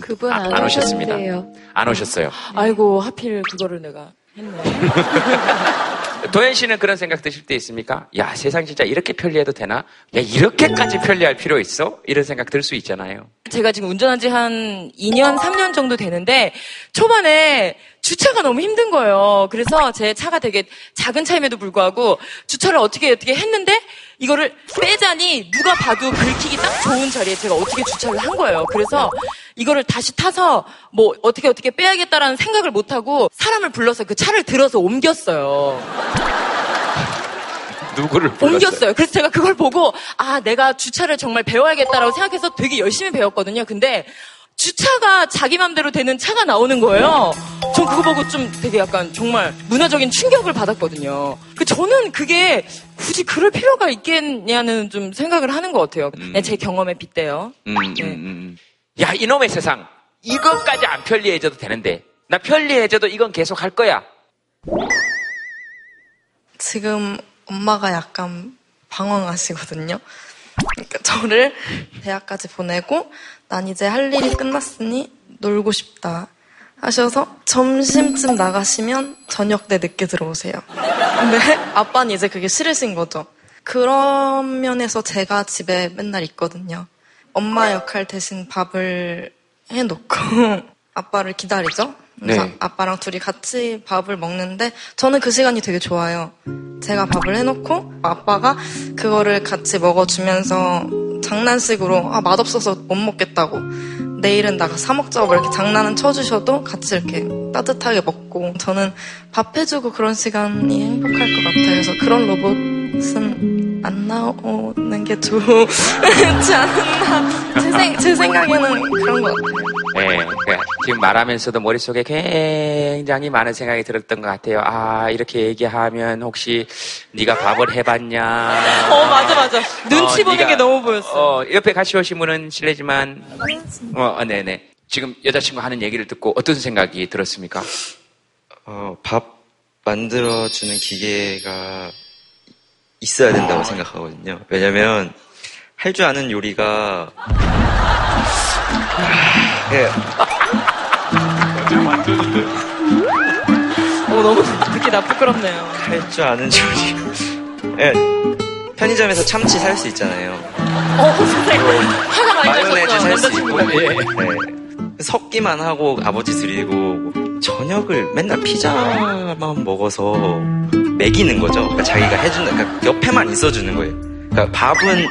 그분 안, 안 오셨습니다. 안 오셨어요. 아이고, 하필 그거를 내가. [LAUGHS] 도현 씨는 그런 생각 드실 때 있습니까? 야, 세상 진짜 이렇게 편리해도 되나? 야, 이렇게까지 편리할 필요 있어? 이런 생각 들 수 있잖아요. 제가 지금 운전한 지 한 2년, 3년 정도 되는데 초반에 주차가 너무 힘든 거예요. 그래서 제 차가 되게 작은 차임에도 불구하고 주차를 어떻게 어떻게 했는데 이거를 빼자니 누가 봐도 긁히기 딱 좋은 자리에 제가 어떻게 주차를 한 거예요. 그래서 이거를 다시 타서 뭐 어떻게 어떻게 빼야겠다라는 생각을 못 하고 사람을 불러서 그 차를 들어서 옮겼어요. [LAUGHS] 누구를 불렀어요? 옮겼어요. 그래서 제가 그걸 보고 아 내가 주차를 정말 배워야겠다라고 생각해서 되게 열심히 배웠거든요. 근데 주차가 자기 맘대로 되는 차가 나오는 거예요. 전 그거 보고 좀 되게 약간 정말 문화적인 충격을 받았거든요. 그 저는 그게 굳이 그럴 필요가 있겠냐는 좀 생각을 하는 것 같아요. 그냥 제 경험에 빗대요. 음, 음, 음. 야, 이놈의 세상. 이것까지 안 편리해져도 되는데. 나 편리해져도 이건 계속 할 거야. 지금 엄마가 약간 방황하시거든요. 그러니까 저를 대학까지 보내고 난 이제 할 일이 끝났으니 놀고 싶다 하셔서 점심쯤 나가시면 저녁 때 늦게 들어오세요. 근데 아빠는 이제 그게 싫으신 거죠. 그런 면에서 제가 집에 맨날 있거든요. 엄마 역할 대신 밥을 해놓고 [LAUGHS] 아빠를 기다리죠. 그래서 네. 아빠랑 둘이 같이 밥을 먹는데 저는 그 시간이 되게 좋아요. 제가 밥을 해놓고 아빠가 그거를 같이 먹어주면서 장난식으로 아 맛없어서 못 먹겠다고 내일은 나가 사 먹자고 이렇게 장난은 쳐주셔도 같이 이렇게 따뜻하게 먹고 저는 밥 해주고 그런 시간이 행복할 것 같아요. 그래서 그런 로봇은 안 나오는 게 좋지 않았나 제, 생, 제 생각에는 그런 것 같아요. 네, 그러니까 지금 말하면서도 머릿속에 굉장히 많은 생각이 들었던 것 같아요. 아, 이렇게 얘기하면 혹시 네가 밥을 해봤냐? 어 맞아 맞아. 눈치 어, 보는 네가- 게 너무 보였어. 어, 옆에 같이 오신 분은 실례지만, 어, 어, 네네. 지금 여자친구 하는 얘기를 듣고 어떤 생각이 들었습니까? 어, 밥 만들어주는 기계가 있어야 된다고 생각하거든요. 왜냐면, 할 줄 아는 요리가, 예, 어 너무 듣기 나 부끄럽네요. 할 줄 아는 요리. 예, 편의점에서 참치 살 수 있잖아요. 어 선생님 화가 많이 마요네즈 나셨어. 살수 있고, 남자친구가. 예. 섞기만 하고 아버지 드리고, 저녁을 맨날 피자만 먹어서 먹이는 거죠. 그러니까 자기가 해주는, 그러니까 옆에만 있어주는 거예요. 그러니까 밥은,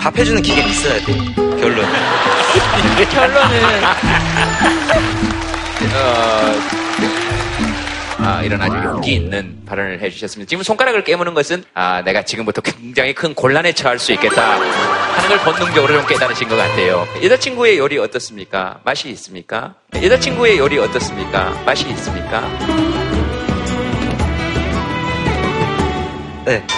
밥 해주는 기계는 있어야 돼. 결론. [LAUGHS] 결론은. 어, 아, 이런 아주 용기 있는 발언을 해주셨습니다. 지금 손가락을 깨무는 것은 아, 내가 지금부터 굉장히 큰 곤란에 처할 수 있겠다 하는 걸 본능적으로 좀 깨달으신 것 같아요. 여자친구의 요리 어떻습니까? 맛이 있습니까? 여자친구의 요리 어떻습니까? 맛이 있습니까? 네. [LAUGHS]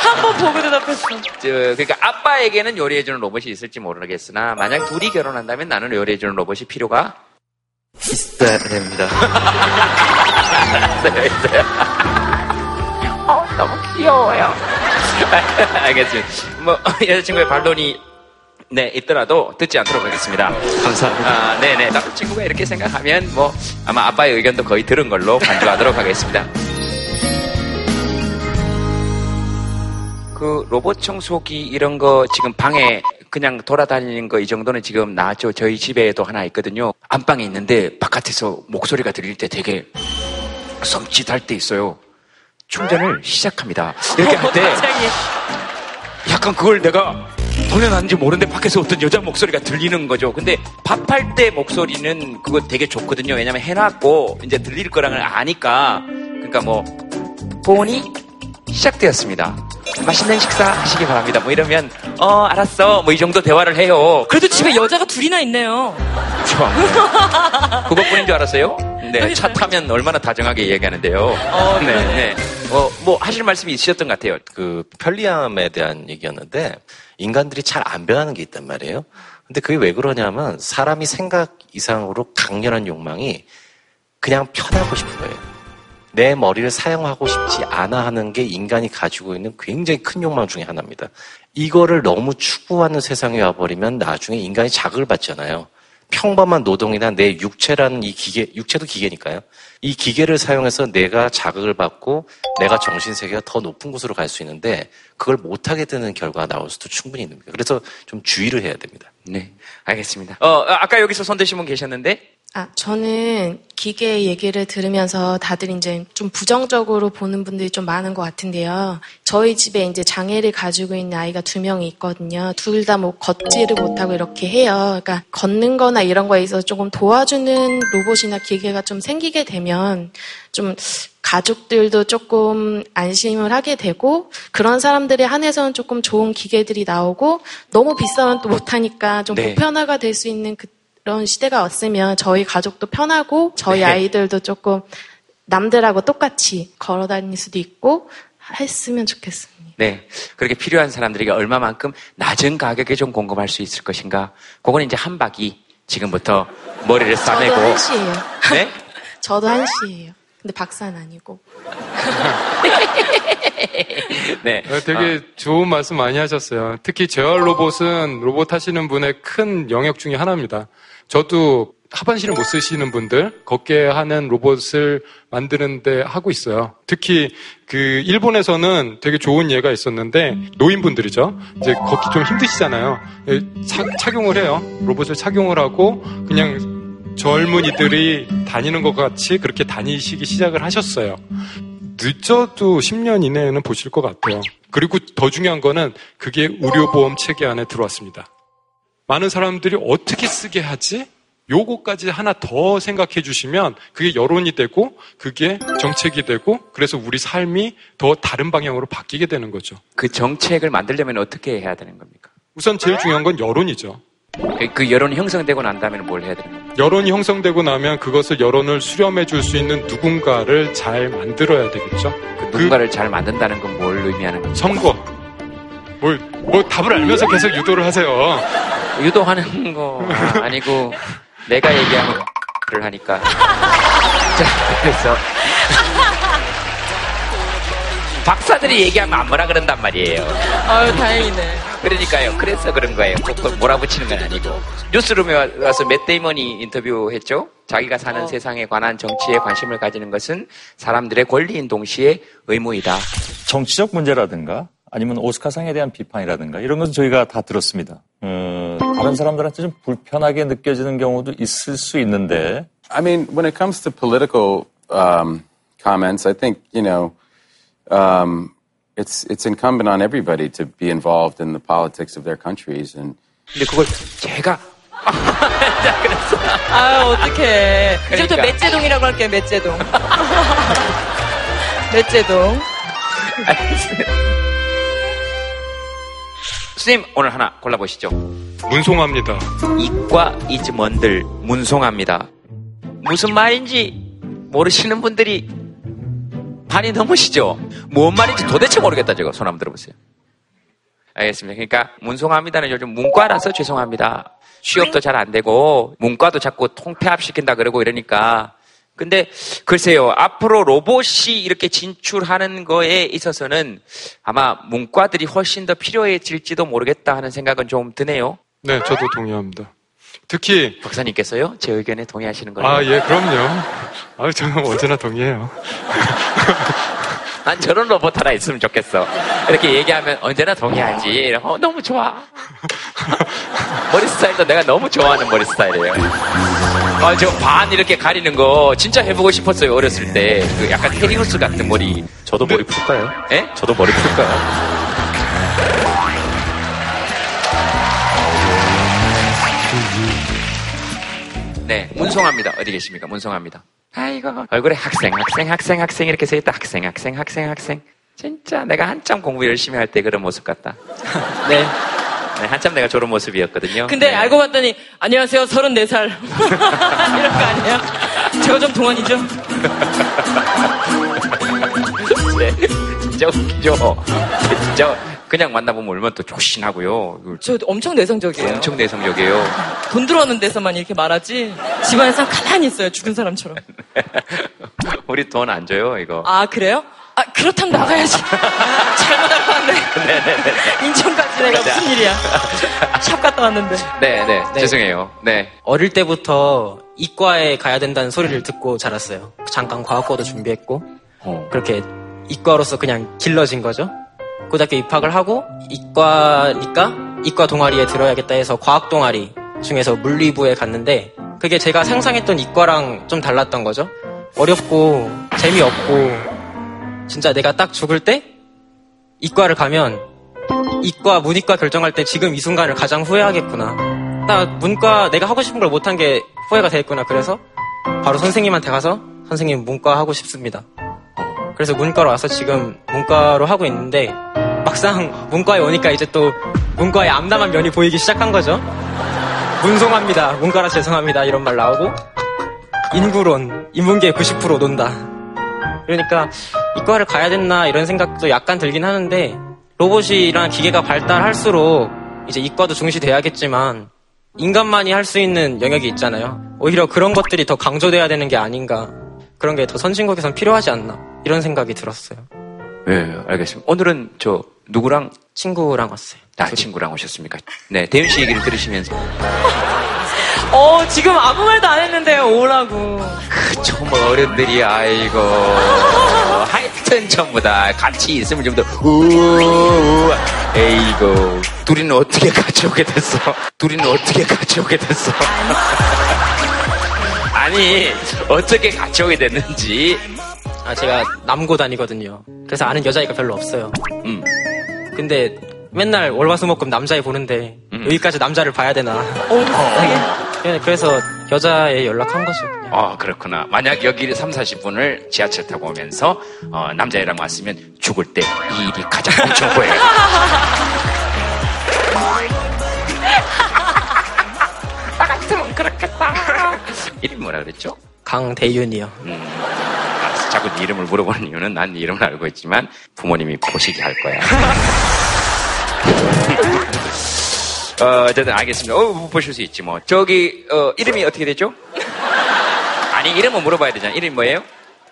한 번 보고 대답했어. 저, 그러니까 아빠에게는 요리해주는 로봇이 있을지 모르겠으나 만약 둘이 결혼한다면 나는 요리해주는 로봇이 필요가 있어야 됩니다. 있어요, 있어요. 어, 너무 귀여워요. [LAUGHS] 알겠습니다. 뭐 여자친구의 반론이 네 있더라도 듣지 않도록 하겠습니다. 감사합니다. 아, 네네. 남자친구가 이렇게 생각하면 뭐 아마 아빠의 의견도 거의 들은 걸로 간주하도록 하겠습니다. 그 로봇 청소기 이런 거 지금 방에 그냥 돌아다니는 거 이 정도는 지금 나왔죠. 저희 집에도 하나 있거든요. 안방에 있는데 바깥에서 목소리가 들릴 때 되게 섬찟할 때 있어요. 충전을 시작합니다. 이렇게 할 때 [LAUGHS] 약간 그걸 내가 돌려놨는지 모르는데 밖에서 어떤 여자 목소리가 들리는 거죠. 근데 밥할 때 목소리는 그거 되게 좋거든요. 왜냐면 해놨고 이제 들릴 거랑을 아니까. 그러니까 뭐 본이 시작되었습니다. 맛있는 식사 하시기 바랍니다. 뭐 이러면 어 알았어. 뭐 이 정도 대화를 해요. 그래도 집에 여자가 둘이나 있네요. 참. [LAUGHS] 그것뿐인 줄 알았어요? 네, 차 타면 얼마나 다정하게 얘기하는데요. 네, 네. 어, 뭐 하실 말씀이 있으셨던 것 같아요. 그 편리함에 대한 얘기였는데 인간들이 잘 안 변하는 게 있단 말이에요. 근데 그게 왜 그러냐면 사람이 생각 이상으로 강렬한 욕망이 그냥 편하고 싶은 거예요. 내 머리를 사용하고 싶지 않아 하는 게 인간이 가지고 있는 굉장히 큰 욕망 중에 하나입니다. 이거를 너무 추구하는 세상에 와버리면 나중에 인간이 자극을 받잖아요. 평범한 노동이나 내 육체라는 이 기계, 육체도 기계니까요. 이 기계를 사용해서 내가 자극을 받고 내가 정신세계가 더 높은 곳으로 갈 수 있는데 그걸 못하게 되는 결과가 나올 수도 충분히 있는 거예요. 그래서 좀 주의를 해야 됩니다. 네, 알겠습니다. 어, 아까 여기서 손 드신 분 계셨는데 아, 저는 기계 얘기를 들으면서 다들 이제 좀 부정적으로 보는 분들이 좀 많은 것 같은데요. 저희 집에 이제 장애를 가지고 있는 아이가 두 명이 있거든요. 둘 다 뭐 걷지를 못하고 이렇게 해요. 그러니까 걷는 거나 이런 거에 있어서 조금 도와주는 로봇이나 기계가 좀 생기게 되면 좀 가족들도 조금 안심을 하게 되고 그런 사람들에 한해서는 조금 좋은 기계들이 나오고 너무 비싸면 또 못하니까 좀 네. 보편화가 될 수 있는 그 런 시대가 왔으면 저희 가족도 편하고 저희 네. 아이들도 조금 남들하고 똑같이 걸어 다닐 수도 있고 했으면 좋겠습니다. 네. 그렇게 필요한 사람들에게 얼마만큼 낮은 가격에 좀 공급할 수 있을 것인가. 그거는 이제 한 박이 지금부터 머리를 싸매고. [LAUGHS] 저도 한시예요. 네? 저도 한시예요. 근데 박사는 아니고. [LAUGHS] 네. 어, 되게 좋은 말씀 많이 하셨어요. 특히 재활 로봇은 로봇 하시는 분의 큰 영역 중에 하나입니다. 저도 하반신을 못 쓰시는 분들 걷게 하는 로봇을 만드는데 하고 있어요. 특히 그 일본에서는 되게 좋은 예가 있었는데 노인분들이죠. 이제 걷기 좀 힘드시잖아요. 예, 차- 착용을 해요. 로봇을 착용을 하고 그냥 젊은이들이 다니는 것 같이 그렇게 다니시기 시작을 하셨어요. 늦어도 10년 이내에는 보실 것 같아요. 그리고 더 중요한 거는 그게 의료보험 체계 안에 들어왔습니다. 많은 사람들이 어떻게 쓰게 하지? 요거까지 하나 더 생각해 주시면 그게 여론이 되고 그게 정책이 되고 그래서 우리 삶이 더 다른 방향으로 바뀌게 되는 거죠. 그 정책을 만들려면 어떻게 해야 되는 겁니까? 우선 제일 중요한 건 여론이죠. 그- 그 여론이 형성되고 난 다음에는 뭘 해야 되는 겁니까? 여론이 형성되고 나면 그것을 여론을 수렴해 줄 수 있는 누군가를 잘 만들어야 되겠죠. 그 누군가를 잘 만든다는 건 뭘 의미하는 겁니까? 선거. 뭘, 뭐 답을 알면서 계속 유도를 하세요. 유도하는 거 아니고 내가 얘기하면 를 하니까. [LAUGHS] 자, 그래서 박사들이 얘기하면 안 뭐라 그런단 말이에요. 아유, 다행이네. 그러니까요. 그래서 그런 거예요. 꼭 몰아붙이는 건 아니고. 뉴스룸에 와- 와서 맷 데이먼이 인터뷰했죠. 자기가 사는 세상에 관한 정치에 관심을 가지는 것은 사람들의 권리인 동시에 의무이다. 정치적 문제라든가 아니면 오스카상에 대한 비판이라든가 이런 것은 저희가 다 들었습니다. 어, 다른 사람들한테 좀 불편하게 느껴지는 경우도 있을 수 있는데 I mean, when it comes to political um, comments, I think you know um, it's it's incumbent on everybody to be involved in the politics of their countries and. 근데 그걸 제가 아유, 어떡해. 이제부터 그러니까. 맷제동이라고 할게요, 맷제동. 맷제동. 스님 오늘 하나 골라보시죠. 문송합니다. 이과 이즈먼들 문송합니다. 무슨 말인지 모르시는 분들이 반이 넘으시죠? 뭔 말인지 도대체 모르겠다, 저거. 손 한번 들어보세요. 알겠습니다. 그러니까 문송합니다는 요즘 문과라서 죄송합니다. 취업도 잘 안 되고 문과도 자꾸 통폐합시킨다 그러고 이러니까 근데 글쎄요 앞으로 로봇이 이렇게 진출하는 거에 있어서는 아마 문과들이 훨씬 더 필요해질지도 모르겠다 하는 생각은 좀 드네요. 네, 저도 동의합니다. 특히 박사님께서요 제 의견에 동의하시는 거예요? 아, 예, 그럼요. 아, 저는 언제나 동의해요. [LAUGHS] 난 저런 로봇 하나 있으면 좋겠어. 이렇게 얘기하면 언제나 동의하지. 어, 너무 좋아. [LAUGHS] 머리 스타일도 내가 너무 좋아하는 머리 스타일이에요. 아, 저 반 이렇게 가리는 거 진짜 해보고 싶었어요, 어렸을 때. 그 약간 테리우스 같은 머리. 저도 머리 풀까요? 예? 저도 머리 풀까요? 네, 문송합니다. 어디 계십니까? 문송합니다. 아이고, 얼굴에 학생, 학생, 학생, 학생 이렇게 써있다. 학생, 학생, 학생, 학생. 진짜 내가 한참 공부 열심히 할 때 그런 모습 같다. [LAUGHS] 네. 네, 한참 내가 저런 모습이었거든요. 근데 네. 알고 봤더니 안녕하세요 34살 [LAUGHS] 이런 거 아니에요? 제가 좀 동안이죠? [LAUGHS] 네, 진짜 웃기죠. 진짜 그냥 만나보면 얼마나 또 조신하고요. 저 엄청 내성적이에요. 엄청 내성적이에요. 돈 들어오는 데서만 이렇게 말하지 집안에서 가만히 있어요 죽은 사람처럼. [LAUGHS] 우리 돈 안 줘요, 이거. 아 그래요? 아 그렇다면 나가야지. [LAUGHS] 잘못 알고 왔네. 네네네. 인천까지 내가 무슨 일이야? 샵 갔다 왔는데. 네, 네. 죄송해요. 네. 어릴 때부터 이과에 가야 된다는 소리를 듣고 자랐어요. 잠깐 과학고도 준비했고 그렇게 이과로서 그냥 길러진 거죠. 고등학교 입학을 하고 이과니까 이과 동아리에 들어야겠다 해서 과학 동아리 중에서 물리부에 갔는데 그게 제가 상상했던 이과랑 좀 달랐던 거죠. 어렵고 재미없고 진짜 내가 딱 죽을 때 이과를 가면 이과 문이과 결정할 때 지금 이 순간을 가장 후회하겠구나. 나 문과 내가 하고 싶은 걸 못한 게 후회가 되겠구나. 그래서 바로 선생님한테 가서 선생님 문과 하고 싶습니다. 그래서 문과로 와서 지금 문과로 하고 있는데 막상 문과에 오니까 이제 또 문과의 암담한 면이 보이기 시작한 거죠. 문송합니다. 문과라 죄송합니다. 이런 말 나오고 인구론, 인문계 90% 논다. 그러니까 이과를 가야 됐나 이런 생각도 약간 들긴 하는데 로봇이랑 기계가 발달할수록 이제 이과도 중시돼야겠지만 인간만이 할 수 있는 영역이 있잖아요. 오히려 그런 것들이 더 강조돼야 되는 게 아닌가. 그런 게 더 선진국에선 필요하지 않나. 이런 생각이 들었어요. 네, 알겠습니다. 오늘은 저 누구랑 친구랑 왔어요. 아, 친구랑 오셨습니까? 네, 대윤 씨 얘기를 들으시면서 [LAUGHS] 어 지금 아무 말도 안 했는데요 오라고. 좀 어른들이 아이고 [LAUGHS] 하여튼 전부 다 같이 있으면 좀 더 우우우 에이고 둘이는 어떻게 [LAUGHS] 같이 오게 됐어? 둘이는 어떻게 같이 오게 됐어? 아니 어떻게 같이 오게 됐는지 아, 제가 남고 다니거든요. 그래서 아는 여자애가 별로 없어요. 음. 근데 맨날 월화수목금 남자애 보는데 여기까지 남자를 봐야 되나. 네, 그래서 여자애 연락한 거죠. 어 그렇구나 만약 여기 3, 40분을 지하철 타고 오면서 어, 남자애랑 왔으면 죽을 때 이 일이 가장 엄청 보여요 [LAUGHS] 나 같으면 그렇겠다 이름이 뭐라 그랬죠? 강대윤이요. 음. 자꾸 네 이름을 물어보는 이유는 난 네 이름을 알고 있지만 부모님이 보시게 할 거야. [LAUGHS] 어, 어쨌든 알겠습니다. 어, 못 보실 수 있지 뭐. 저기 어, 이름이 어떻게 되죠? 아니 이름은 물어봐야 되잖아. 이름이 뭐예요?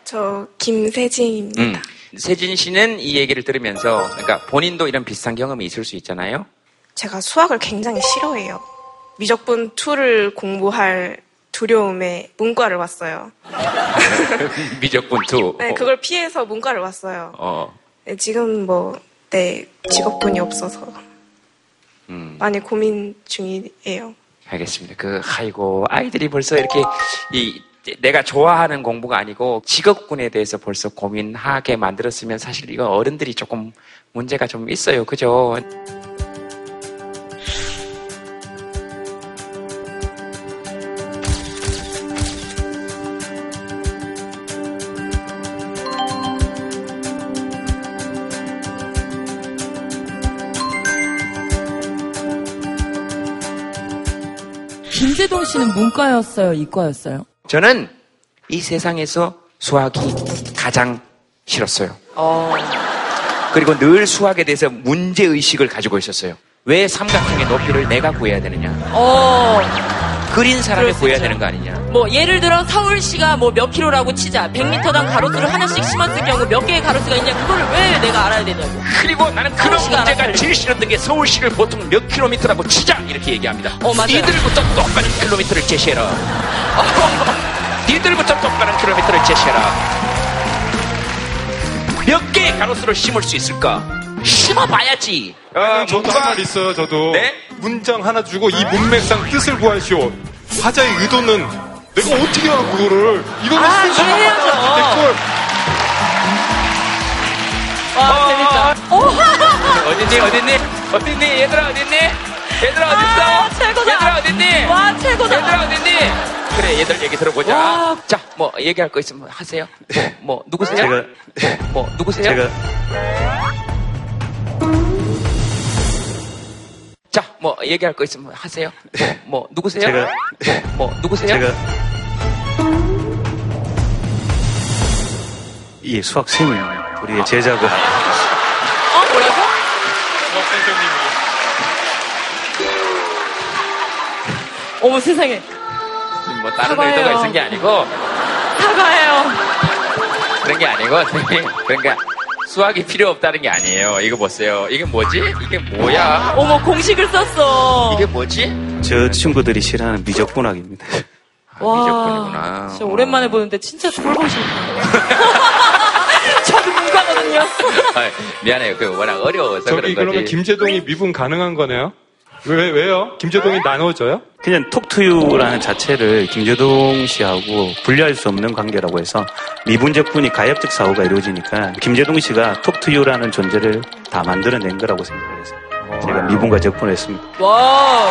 저 김세진입니다. 음. 세진 씨는 이 얘기를 들으면서 그러니까 본인도 이런 비슷한 경험이 있을 수 있잖아요. 제가 수학을 굉장히 싫어해요. 미적분 2를 공부할 두려움에 문과를 왔어요. [LAUGHS] 미적분 two. 네, 그걸 피해서 문과를 왔어요. 어. 네, 지금 뭐, 네, 직업군이 없어서 음. 많이 고민 중이에요. 알겠습니다. 그 아이고 아이들이 벌써 이렇게 이 내가 좋아하는 공부가 아니고 직업군에 대해서 벌써 고민하게 만들었으면 사실 이거 어른들이 조금 문제가 좀 있어요. 그죠? 문과였어요, 이과였어요? 저는 이 세상에서 수학이 가장 싫었어요. 어. 그리고 늘 수학에 대해서 문제 의식을 가지고 있었어요. 왜 삼각형의 높이를 내가 구해야 되느냐? 어. 그린 사람이 있죠. 되는 거 아니냐? 뭐 예를 들어 서울시가 뭐 몇 킬로라고 치자 100m당 가로수를 하나씩 심었을 경우 몇 개의 가로수가 있냐 그거를 왜 내가 알아야 되냐고 그리고 나는 그런 문제가 제일 싫었던 게 서울시를 보통 몇 킬로미터라고 치자 이렇게 얘기합니다. 어, 맞아요. 니들부터 똑바른 킬로미터를 제시해라. [LAUGHS] 니들부터 똑바른 킬로미터를 제시해라. 몇 개의 가로수를 심을 수 있을까? 심어봐야지. 아, 저도 한말 있어요, 저도. 네? 문장 하나 주고 이 문맥상 뜻을 구하시오. 화자의 의도는 내가 어떻게 알아, 그거를. 이거는 아. 하나같이 댓글. 와 재밌다 어딨니, 어딨니? 어딨니? 얘들아, 어딨니? 얘들아, 아, 어딨어? 최고다. 얘들아, 어딨니? 와 최고다 얘들아, 어딨니? 그래, 얘들 얘기 들어보자. 자, 뭐, 얘기할 거 있으면 하세요. 뭐, 뭐 누구세요? 제가- 뭐, 뭐, 누구세요? 제가 자, 뭐, 얘기할 거 있으면 하세요. 뭐, 뭐 누구세요? 제가- 뭐, 뭐 누구세요? 제가 이 수학 쌤을 우리의 제자고 어 뭐라고? 어머 세상에 뭐, 다른 사과해요. 의도가 있은 게 아니고, 사과해요 그런 게 아니고, 선생님. 그러니까, 수학이 필요 없다는 게 아니에요. 이거 보세요. 이게 뭐지? 이게 뭐야? 어머 공식을 썼어 이게 뭐지? 저 친구들이 싫어하는 미적분학입니다. 와 진짜 오랜만에 보는데 진짜 싫다 [LAUGHS] 저도 문과거든요 아, 미안해요. 그 워낙 어려워서 저기 그런 그러면 거지. 김재동이 미분 가능한 거네요? 왜, 왜요? 김제동이 나눠줘요? 그냥 톡투유라는 자체를 김제동 씨하고 분리할 수 없는 관계라고 해서 미분 적분이 가역적 사고가 이루어지니까 김제동 씨가 톡투유라는 존재를 다 만들어낸 거라고 생각을 해서 제가 미분과 적분을 했습니다. wow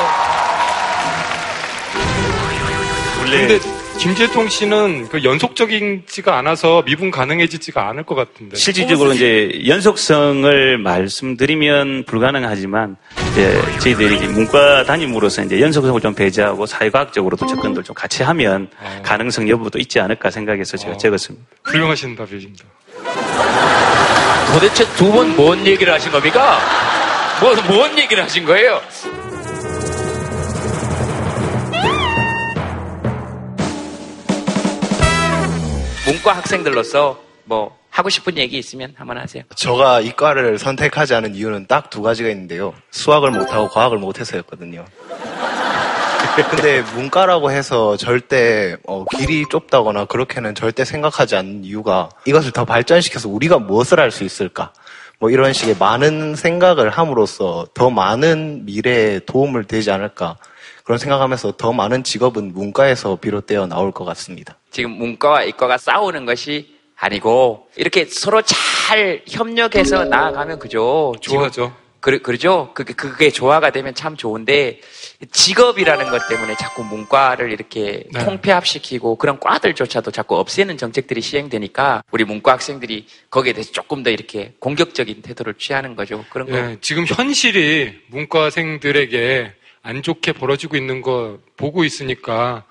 원래 근데 김제동 씨는 그 연속적이지가 않아서 미분 가능해지지가 않을 것 같은데. 실질적으로 이제 연속성을 말씀드리면 불가능하지만 이제 저희들이 이제 문과 담임으로서 이제 연속성을 좀 배제하고 사회과학적으로도 접근들 좀 같이 하면 가능성 여부도 있지 않을까 생각해서 제가 적었습니다. 훌륭하신 답입니다. 도대체 두분뭔 얘기를 하신 겁니까? 뭐, 뭔 얘기를 하신 거예요? 문과 학생들로서 뭐 하고 싶은 얘기 있으면 한번 하세요. 저가 이과를 선택하지 않은 이유는 딱 두 가지가 있는데요. 수학을 못하고 과학을 못해서였거든요. [LAUGHS] 근데 문과라고 해서 절대 어, 길이 좁다거나 그렇게는 절대 생각하지 않는 이유가 이것을 더 발전시켜서 우리가 무엇을 할 수 있을까? 뭐 이런 식의 많은 생각을 함으로써 더 많은 미래에 도움을 되지 않을까? 그런 생각하면서 더 많은 직업은 문과에서 비롯되어 나올 것 같습니다. 지금 문과와 이과가 싸우는 것이 아니고 이렇게 서로 잘 협력해서 나아가면 그죠. 좋아죠. 그, 그러죠. 그게, 그게 조화가 되면 참 좋은데 직업이라는 것 때문에 자꾸 문과를 이렇게 네. 통폐합시키고 그런 과들조차도 자꾸 없애는 정책들이 시행되니까 우리 문과 학생들이 거기에 대해서 조금 더 이렇게 공격적인 태도를 취하는 거죠. 그런 거. 예, 지금 현실이 문과생들에게 안 좋게 벌어지고 있는 거 보고 있으니까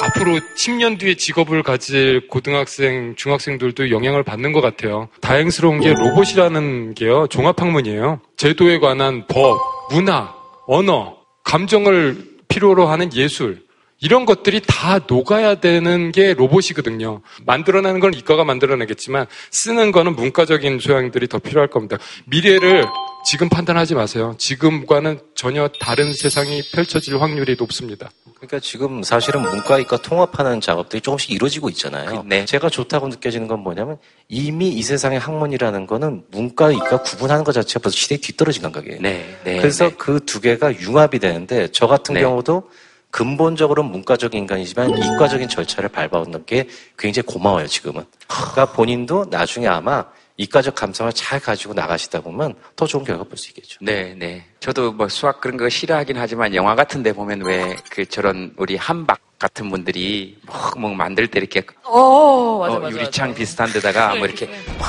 앞으로 10년 뒤에 직업을 가질 고등학생, 중학생들도 영향을 받는 것 같아요. 다행스러운 게 로봇이라는 게요, 종합학문이에요. 제도에 관한 법, 문화, 언어, 감정을 필요로 하는 예술, 이런 것들이 다 녹아야 되는 게 로봇이거든요. 만들어내는 건 이과가 만들어내겠지만 쓰는 거는 문과적인 소양들이 더 필요할 겁니다. 미래를 지금 판단하지 마세요. 지금과는 전혀 다른 세상이 펼쳐질 확률이 높습니다. 그러니까 지금 사실은 문과 이과 통합하는 작업들이 조금씩 이루어지고 있잖아요. 네. 제가 좋다고 느껴지는 건 뭐냐면 이미 이 세상의 학문이라는 거는 문과 이과 구분하는 것 자체가 벌써 시대에 뒤떨어진 감각이에요. 네, 네, 그래서 네. 그두 개가 융합이 되는데 저 같은 네. 경우도 근본적으로 문과적인 인간이지만 이과적인 절차를 밟아오는 게 굉장히 고마워요, 지금은. 그러니까 본인도 나중에 아마 이과적 감성을 잘 가지고 나가시다 보면 더 좋은 결과 볼 수 있겠죠. 네, 네. 저도 뭐 수학 그런 거 싫어하긴 하지만 영화 같은 데 보면 왜 그 저런 우리 한박 같은 분들이 뭐, 뭐 만들 때 이렇게 어 맞아 어, 맞아 유리창 비슷한 데다가 뭐 이렇게 막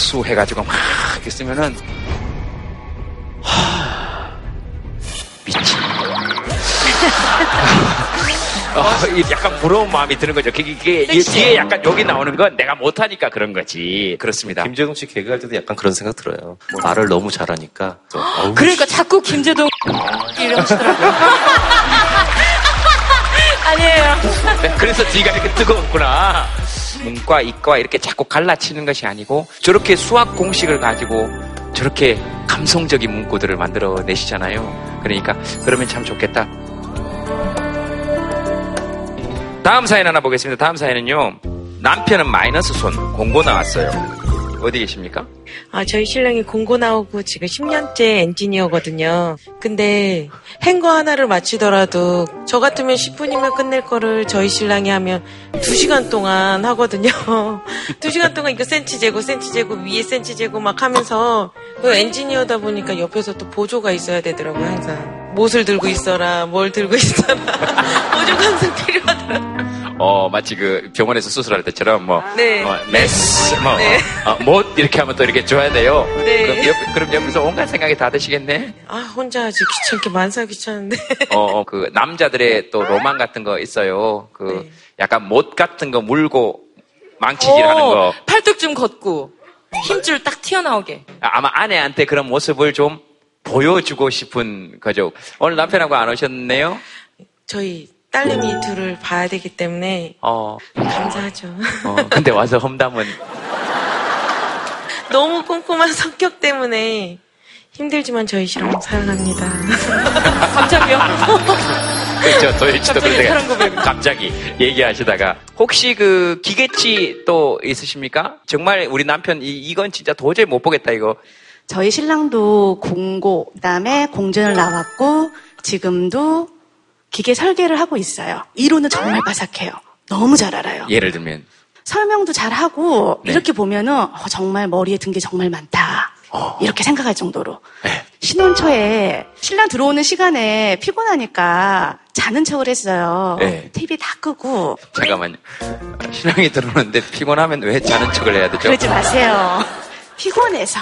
수해가지고 막 이렇게 쓰면은 하, 미친. [LAUGHS] 어, 이 약간 부러운 마음이 드는 거죠. 그게, 그게. 뒤에 약간 여기 나오는 건 내가 못하니까 그런 거지. 그렇습니다. 김재동 씨 개그할 때도 약간 그런 생각 들어요. 말을 너무 잘하니까. 좀, 어우, 그러니까 자꾸 김재동 [LAUGHS] 이러시더라고요. [LAUGHS] 아니에요. 네, 그래서 뒤가 이렇게 뜨거웠구나. 문과, 이과 이렇게 자꾸 갈라치는 것이 아니고 저렇게 수학 공식을 가지고 저렇게 감성적인 문구들을 만들어 내시잖아요. 그러니까 그러면 참 좋겠다. 다음 사연 하나 보겠습니다. 다음 사연은요. 남편은 마이너스 손 공고 나왔어요. 어디 계십니까? 아, 저희 신랑이 공고 나오고 지금 10년째 엔지니어거든요. 근데 행거 하나를 맞추더라도 저 같으면 10분이면 끝낼 거를 저희 신랑이 하면 2시간 동안 하거든요. [LAUGHS] 2시간 동안 이거 센치 재고, 센치 재고, 위에 센치 재고 막 하면서 그 엔지니어다 보니까 옆에서 또 보조가 있어야 되더라고요, 항상. 못을 들고 있어라, 뭘 들고 있어라. 보조가 항상 필요하더라고요. 어, 마치 그 병원에서 수술할 때처럼 뭐, 네. 어, 메스, 뭐, 네. 어, 못 이렇게 하면 또 이렇게 줘야 돼요. 네. 그럼, 옆, 그럼 옆에서 온갖 생각이 다 드시겠네? 아, 혼자 하지 귀찮게 만사 귀찮은데. 어, 어, 그 남자들의 또 로망 같은 거 있어요. 그 네. 약간 못 같은 거 물고 망치질하는 어, 거. 팔뚝 좀 걷고 힘줄 딱 튀어나오게. 아마 아내한테 그런 모습을 좀 보여주고 싶은 거죠. 오늘 남편하고 안 오셨네요? 저희 딸내미 둘을 봐야 되기 때문에 어, 감사하죠. 어, 근데 와서 험담은 [LAUGHS] 너무 꼼꼼한 성격 때문에 힘들지만 저희 신랑 사랑합니다. 갑자기요? 그렇죠. 도일치도 갑자기 그런 사랑 데가 고백. 갑자기 얘기하시다가 혹시 그 기계치 또 있으십니까? 정말 우리 남편 이, 이건 진짜 도저히 못 보겠다 이거. 저희 신랑도 공고, 그다음에 공전을 나왔고, 지금도 기계 설계를 하고 있어요. 이론은 정말 바삭해요. 너무 잘 알아요. 예를 들면 설명도 잘 하고, 네. 이렇게 보면은, 어, 정말 머리에 든 게 정말 많다. 어. 이렇게 생각할 정도로. 네. 신혼초에 신랑 들어오는 시간에 피곤하니까 자는 척을 했어요. 네. TV 다 끄고. 잠깐만요. 신랑이 들어오는데 피곤하면 왜 자는 척을 해야 되죠? 그러지 마세요. [LAUGHS] 피곤해서.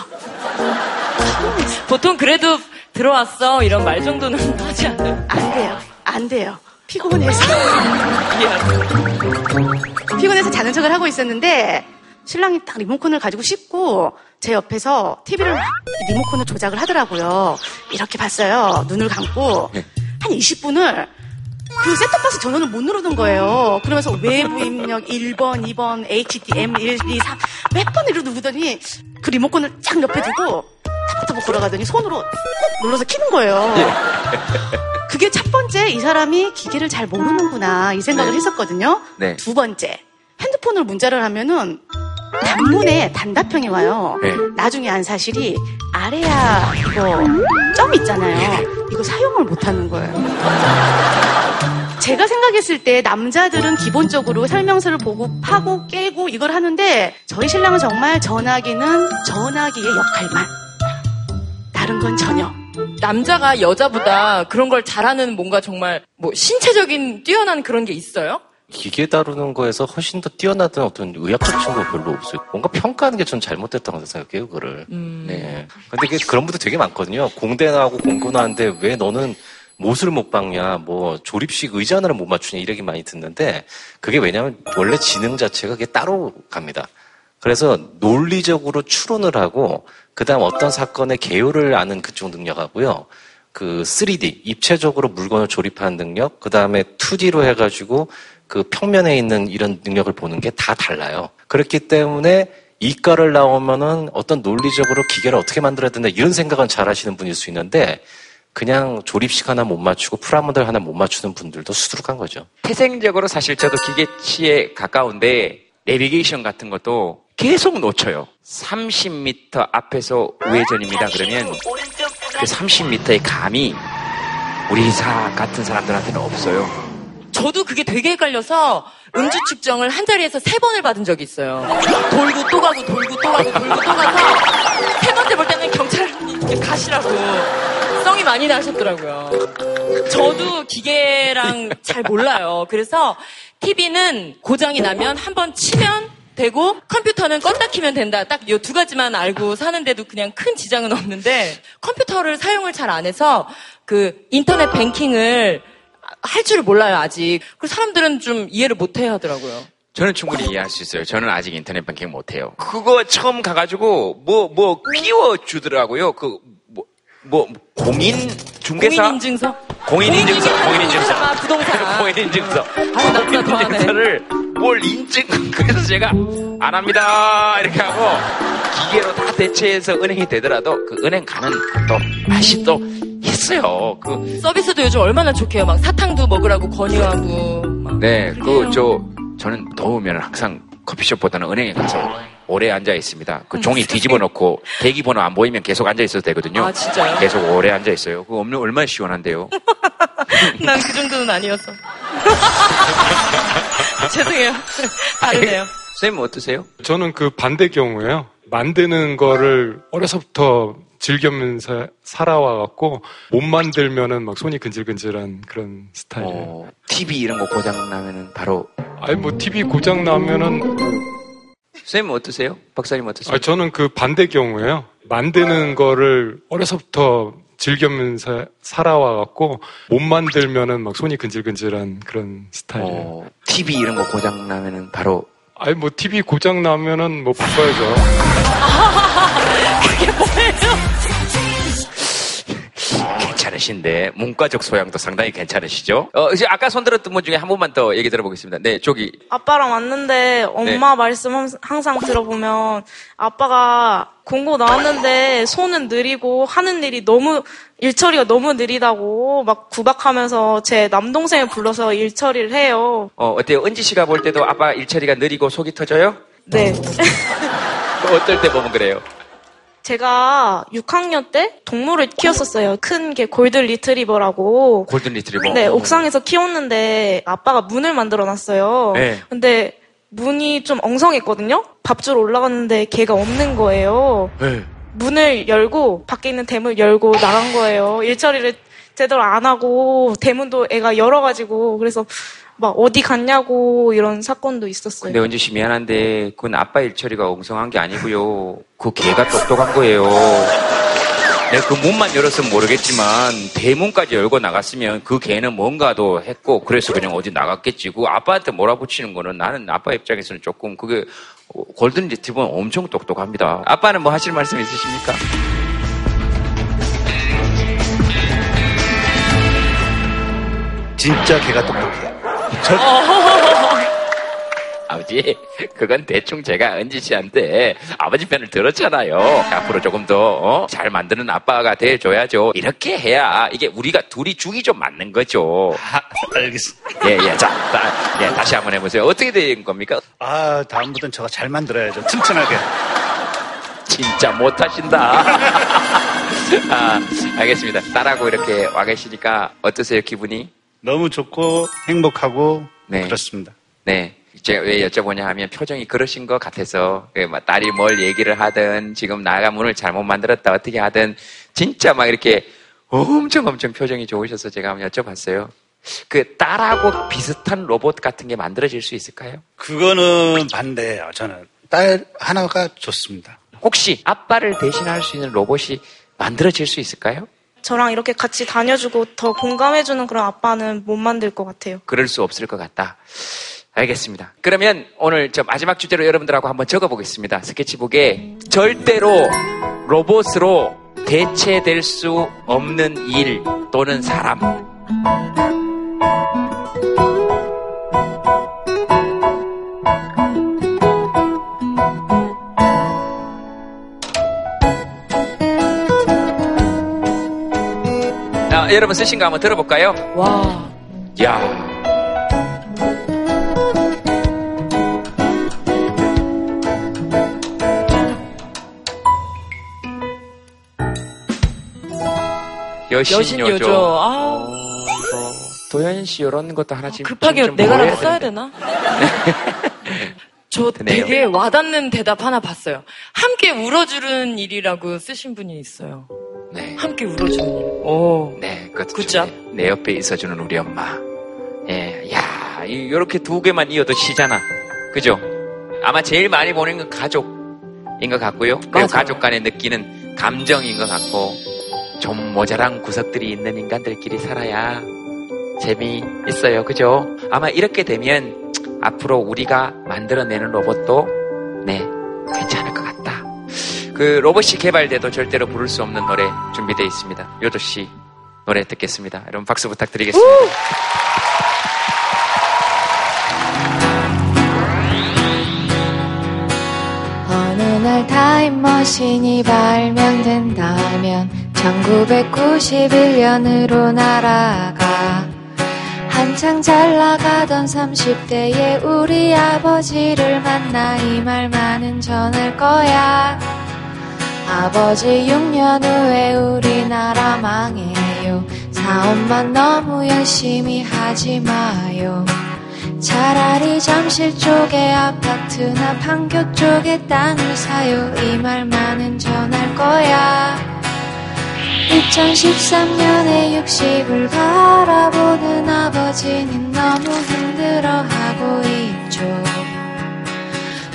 보통 그래도 들어왔어 이런 말 정도는 [LAUGHS] 하지 않아요. 안 돼요. 안 돼요. 피곤해서. 피곤해서 자는 척을 하고 있었는데 신랑이 딱 리모컨을 가지고 씻고 제 옆에서 TV를 리모컨을 조작을 하더라고요. 이렇게 봤어요. 눈을 감고 한 20분을 그 셋톱박스 전원을 못 누르는 거예요. 그러면서 외부 입력 1번, 2번, HDM 1, 2, 3 몇 번을 누르더니 그 리모컨을 쫙 옆에 두고 타박타박 걸어가더니 손으로 꼭 눌러서 키는 거예요. 그게 첫 번째 이 사람이 기계를 잘 모르는구나 이 생각을 했었거든요. 네. 두 번째 핸드폰으로 문자를 하면은 단문에 단답형이 와요. 네. 나중에 안 사실이 아래야 이거 점 있잖아요. 이거 사용을 못 하는 거예요. 제가 생각했을 때 남자들은 기본적으로 설명서를 보고 파고 깨고 이걸 하는데 저희 신랑은 정말 전화기는 전화기의 역할만. 다른 건 전혀. 남자가 여자보다 그런 걸 잘하는 뭔가 정말 뭐 신체적인 뛰어난 그런 게 있어요? 기계 다루는 거에서 훨씬 더 뛰어나던 어떤 의학적 친구가 별로 없어요. 뭔가 평가하는 게 전 잘못됐다고 생각해요, 그거를. 네. 근데 그 그런 분들 되게 많거든요. 공대 나하고 공고 나는데 왜 너는 못을 못 박냐, 뭐 조립식 의자 하나를 못 맞추냐 이렇게 많이 듣는데 그게 왜냐면 원래 지능 자체가 그게 따로 갑니다. 그래서 논리적으로 추론을 하고 그다음 어떤 사건의 개요를 아는 그쪽 능력하고요. 그 3D 입체적으로 물건을 조립하는 능력, 그다음에 2D로 해 가지고 그 평면에 있는 이런 능력을 보는 게 다 달라요. 그렇기 때문에 이과를 나오면은 어떤 논리적으로 기계를 어떻게 만들어야 된다 이런 생각은 잘 하시는 분일 수 있는데 그냥 조립식 하나 못 맞추고 프라모델 하나 못 맞추는 분들도 수두룩한 거죠. 태생적으로 사실 저도 기계치에 가까운데 내비게이션 같은 것도 계속 놓쳐요. 30m 앞에서 우회전입니다. 그러면 그 30m의 감이 우리 사 같은 사람들한테는 없어요. 저도 그게 되게 헷갈려서 음주 측정을 한 자리에서 세 번을 받은 적이 있어요. 돌고 또 가고 돌고 또 가고 돌고 또 가서 세 번째 볼 때는 경찰이 가시라고 성이 많이 나셨더라고요. 저도 기계랑 잘 몰라요. 그래서 TV는 고장이 나면 한 번 치면 되고 컴퓨터는 껐다 키면 된다. 딱이두 가지만 알고 사는데도 그냥 큰 지장은 없는데 컴퓨터를 사용을 잘 안 해서 그 인터넷 뱅킹을 할 줄을 몰라요, 아직. 그 사람들은 좀 이해를 못해 하더라고요. 저는 충분히 이해할 수 있어요. 저는 아직 인터넷 뱅킹 못 해요. 그거 처음 가가지고 뭐 뭐 끼워주더라고요. 그 뭐 뭐 공인 중개사 공인인증서? 공인인증서 공인인증서 [LAUGHS] 아, 부동산. 공인인증서 아, 나보다 더 하네. 공인인증서를 뭘 인증 [LAUGHS] 그래서 제가 안 합니다 이렇게 하고 기계로 다 대체해서 은행이 되더라도 그 은행 가는 또 맛이 또 있어요. 그 서비스도 요즘 얼마나 좋게요. 막 사탕도 먹으라고 권유하고. 막. 네, 그, 저, 저는 더우면 항상 커피숍보다는 은행에 가서 오래 앉아 있습니다. 그 종이 뒤집어 놓고 대기 번호 안 보이면 계속 앉아 있어도 되거든요. 아, 진짜요? 계속 오래 앉아 있어요. 그거 없는 얼마나 시원한데요. [LAUGHS] 난 그 정도는 아니어서. [LAUGHS] 죄송해요. [LAUGHS] 다르네요. 선생님 어떠세요? 저는 그 반대 경우예요. 만드는 거를 어려서부터 즐기면서 살아와 갖고 못 만들면은 막 손이 근질근질한 그런 스타일이에요. TV 이런 거 고장 나면은 바로 아니 뭐 TV 고장 나면은 선생님 어떠세요? 박사님 어떠세요? 아 저는 그 반대 경우예요. 만드는 거를 어려서부터 즐기면서 살아와 갖고 못 만들면은 막 손이 근질근질한 그런 스타일이에요. TV 이런 거 고장 나면은 바로 아니 뭐 TV 고장 나면은 뭐 바꿔야죠. 그게 뭐 괜찮으신데 문과적 소양도 상당히 괜찮으시죠? 어, 이제 아까 손들었던 분 중에 한 분만 더 얘기 들어보겠습니다. 네, 저기 아빠랑 왔는데 엄마 말씀 함- 항상 들어보면 아빠가 공고 나왔는데 손은 느리고 하는 일이 너무 일처리가 너무 느리다고 막 구박하면서 제 남동생을 불러서 일처리를 해요. 어, 어때요? 은지 씨가 볼 때도 아빠 일처리가 느리고 속이 터져요? 네. 어떨 때 보면 그래요? 제가 6학년 때 동물을 키웠었어요. 큰 게 골든 리트리버라고. 골든 리트리버. 네, 옥상에서 키웠는데 아빠가 문을 만들어 놨어요. 네. 근데 문이 좀 엉성했거든요? 밥 주러 올라갔는데 걔가 없는 거예요. 네. 문을 열고 밖에 있는 대문 열고 나간 거예요. 일처리를 제대로 안 하고 대문도 애가 열어가지고 그래서 막 어디 갔냐고 이런 사건도 있었어요. 근데 은지 씨 미안한데 그건 아빠 일처리가 엉성한 게 아니고요. 그 개가 똑똑한 거예요. 내가 그 문만 열었으면 모르겠지만 대문까지 열고 나갔으면 그 개는 뭔가도 했고 그래서 그냥 어디 나갔겠지. 그 아빠한테 몰아붙이는 거는 나는 아빠 입장에서는 조금 그게 어, 골든 리트리버는 엄청 똑똑합니다. 아빠는 뭐 하실 말씀 있으십니까? 진짜 개가 똑똑 해. 아버지, 그건 대충 제가 은지 씨한테 아버지 편을 들었잖아요. 앞으로 조금 더 어? 잘 만드는 아빠가 돼줘야죠. 이렇게 해야 이게 우리가 둘이 죽이 좀 맞는 거죠. 알겠습니다. 예, 예. 자, 다, 예, 다시 한번 해보세요. 어떻게 된 겁니까? 아, 다음부터는 저가 잘 만들어야죠. 튼튼하게. 진짜 못하신다. [LAUGHS] 아, 알겠습니다. 딸하고 이렇게 와 계시니까 어떠세요, 기분이? 너무 좋고 행복하고 네. 그렇습니다. 네. 제가 왜 여쭤보냐 하면 표정이 그러신 것 같아서 그막 딸이 뭘 얘기를 하든 지금 나가 문을 잘못 만들었다 어떻게 하든 진짜 막 이렇게 엄청 엄청 표정이 좋으셔서 제가 한번 여쭤봤어요. 그 딸하고 비슷한 로봇 같은 게 만들어질 수 있을까요? 그거는 반대예요. 저는 딸 하나가 좋습니다. 혹시 아빠를 대신할 수 있는 로봇이 만들어질 수 있을까요? 저랑 이렇게 같이 다녀주고 더 공감해주는 그런 아빠는 못 만들 것 같아요. 그럴 수 없을 것 같다. 알겠습니다. 그러면 오늘 저 마지막 주제로 여러분들하고 한번 적어보겠습니다. 스케치북에 절대로 로봇으로 대체될 수 없는 일 또는 사람. 자, 여러분 쓰신 거 한번 들어볼까요? 와. 야. 여신, 여신. 요조. 아, 도현 씨 이런 것도 하나 지금 급하게 좀 내가라도 써야. 되나? [LAUGHS] 저 드네요. 되게 와닿는 대답 하나 봤어요. 함께 울어주는 일이라고 쓰신 분이 있어요. 네. 함께 울어주는 일. 오. 네, 그것도. 좋네. 내 옆에 있어주는 우리 엄마. 예, 야, 이렇게 두 개만 이어도 시잖아. 그죠? 아마 제일 많이 보는 건 가족인 것 같고요. 그리고 맞아요. 가족 간에 느끼는 감정인 것 같고, 좀 모자란 구석들이 있는 인간들끼리 살아야 재미있어요. 그죠? 아마 이렇게 되면 앞으로 우리가 만들어내는 로봇도 네, 괜찮을 것 같다. 그 로봇이 개발돼도 절대로 부를 수 없는 노래 준비되어 있습니다. 요조 씨 노래 듣겠습니다. 여러분 박수 부탁드리겠습니다. 어느 날 타임머신이 발명된다면 1991년으로 날아가 한창 잘 나가던 30대의 우리 아버지를 만나 이 말만은 전할 거야. 아버지 6년 후에 우리나라 망해요. 사업만 너무 열심히 하지 마요. 차라리 잠실 쪽에 아파트나 판교 쪽에 땅을 사요. 이 말만은 전할 거야 2013년에 60을 바라보는 아버지는 너무 힘들어하고 있죠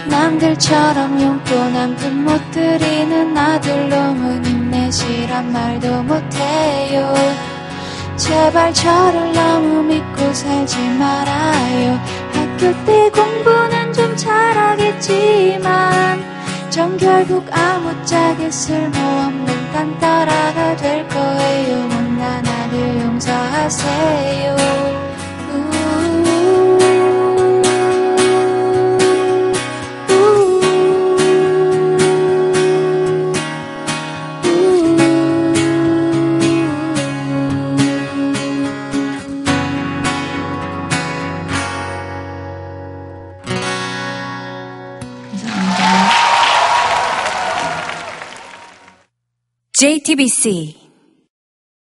남들처럼 용돈 한 푼못 드리는 아들 놈은 힘내시란 말도 못해요 제발 저를 너무 믿고 살지 말아요. 학교 때 공부는 좀 잘하겠지만, 전 결국 아무짝에 쓸모없는 딴따라가 될 거예요. 못난 아들 용서하세요. JTBC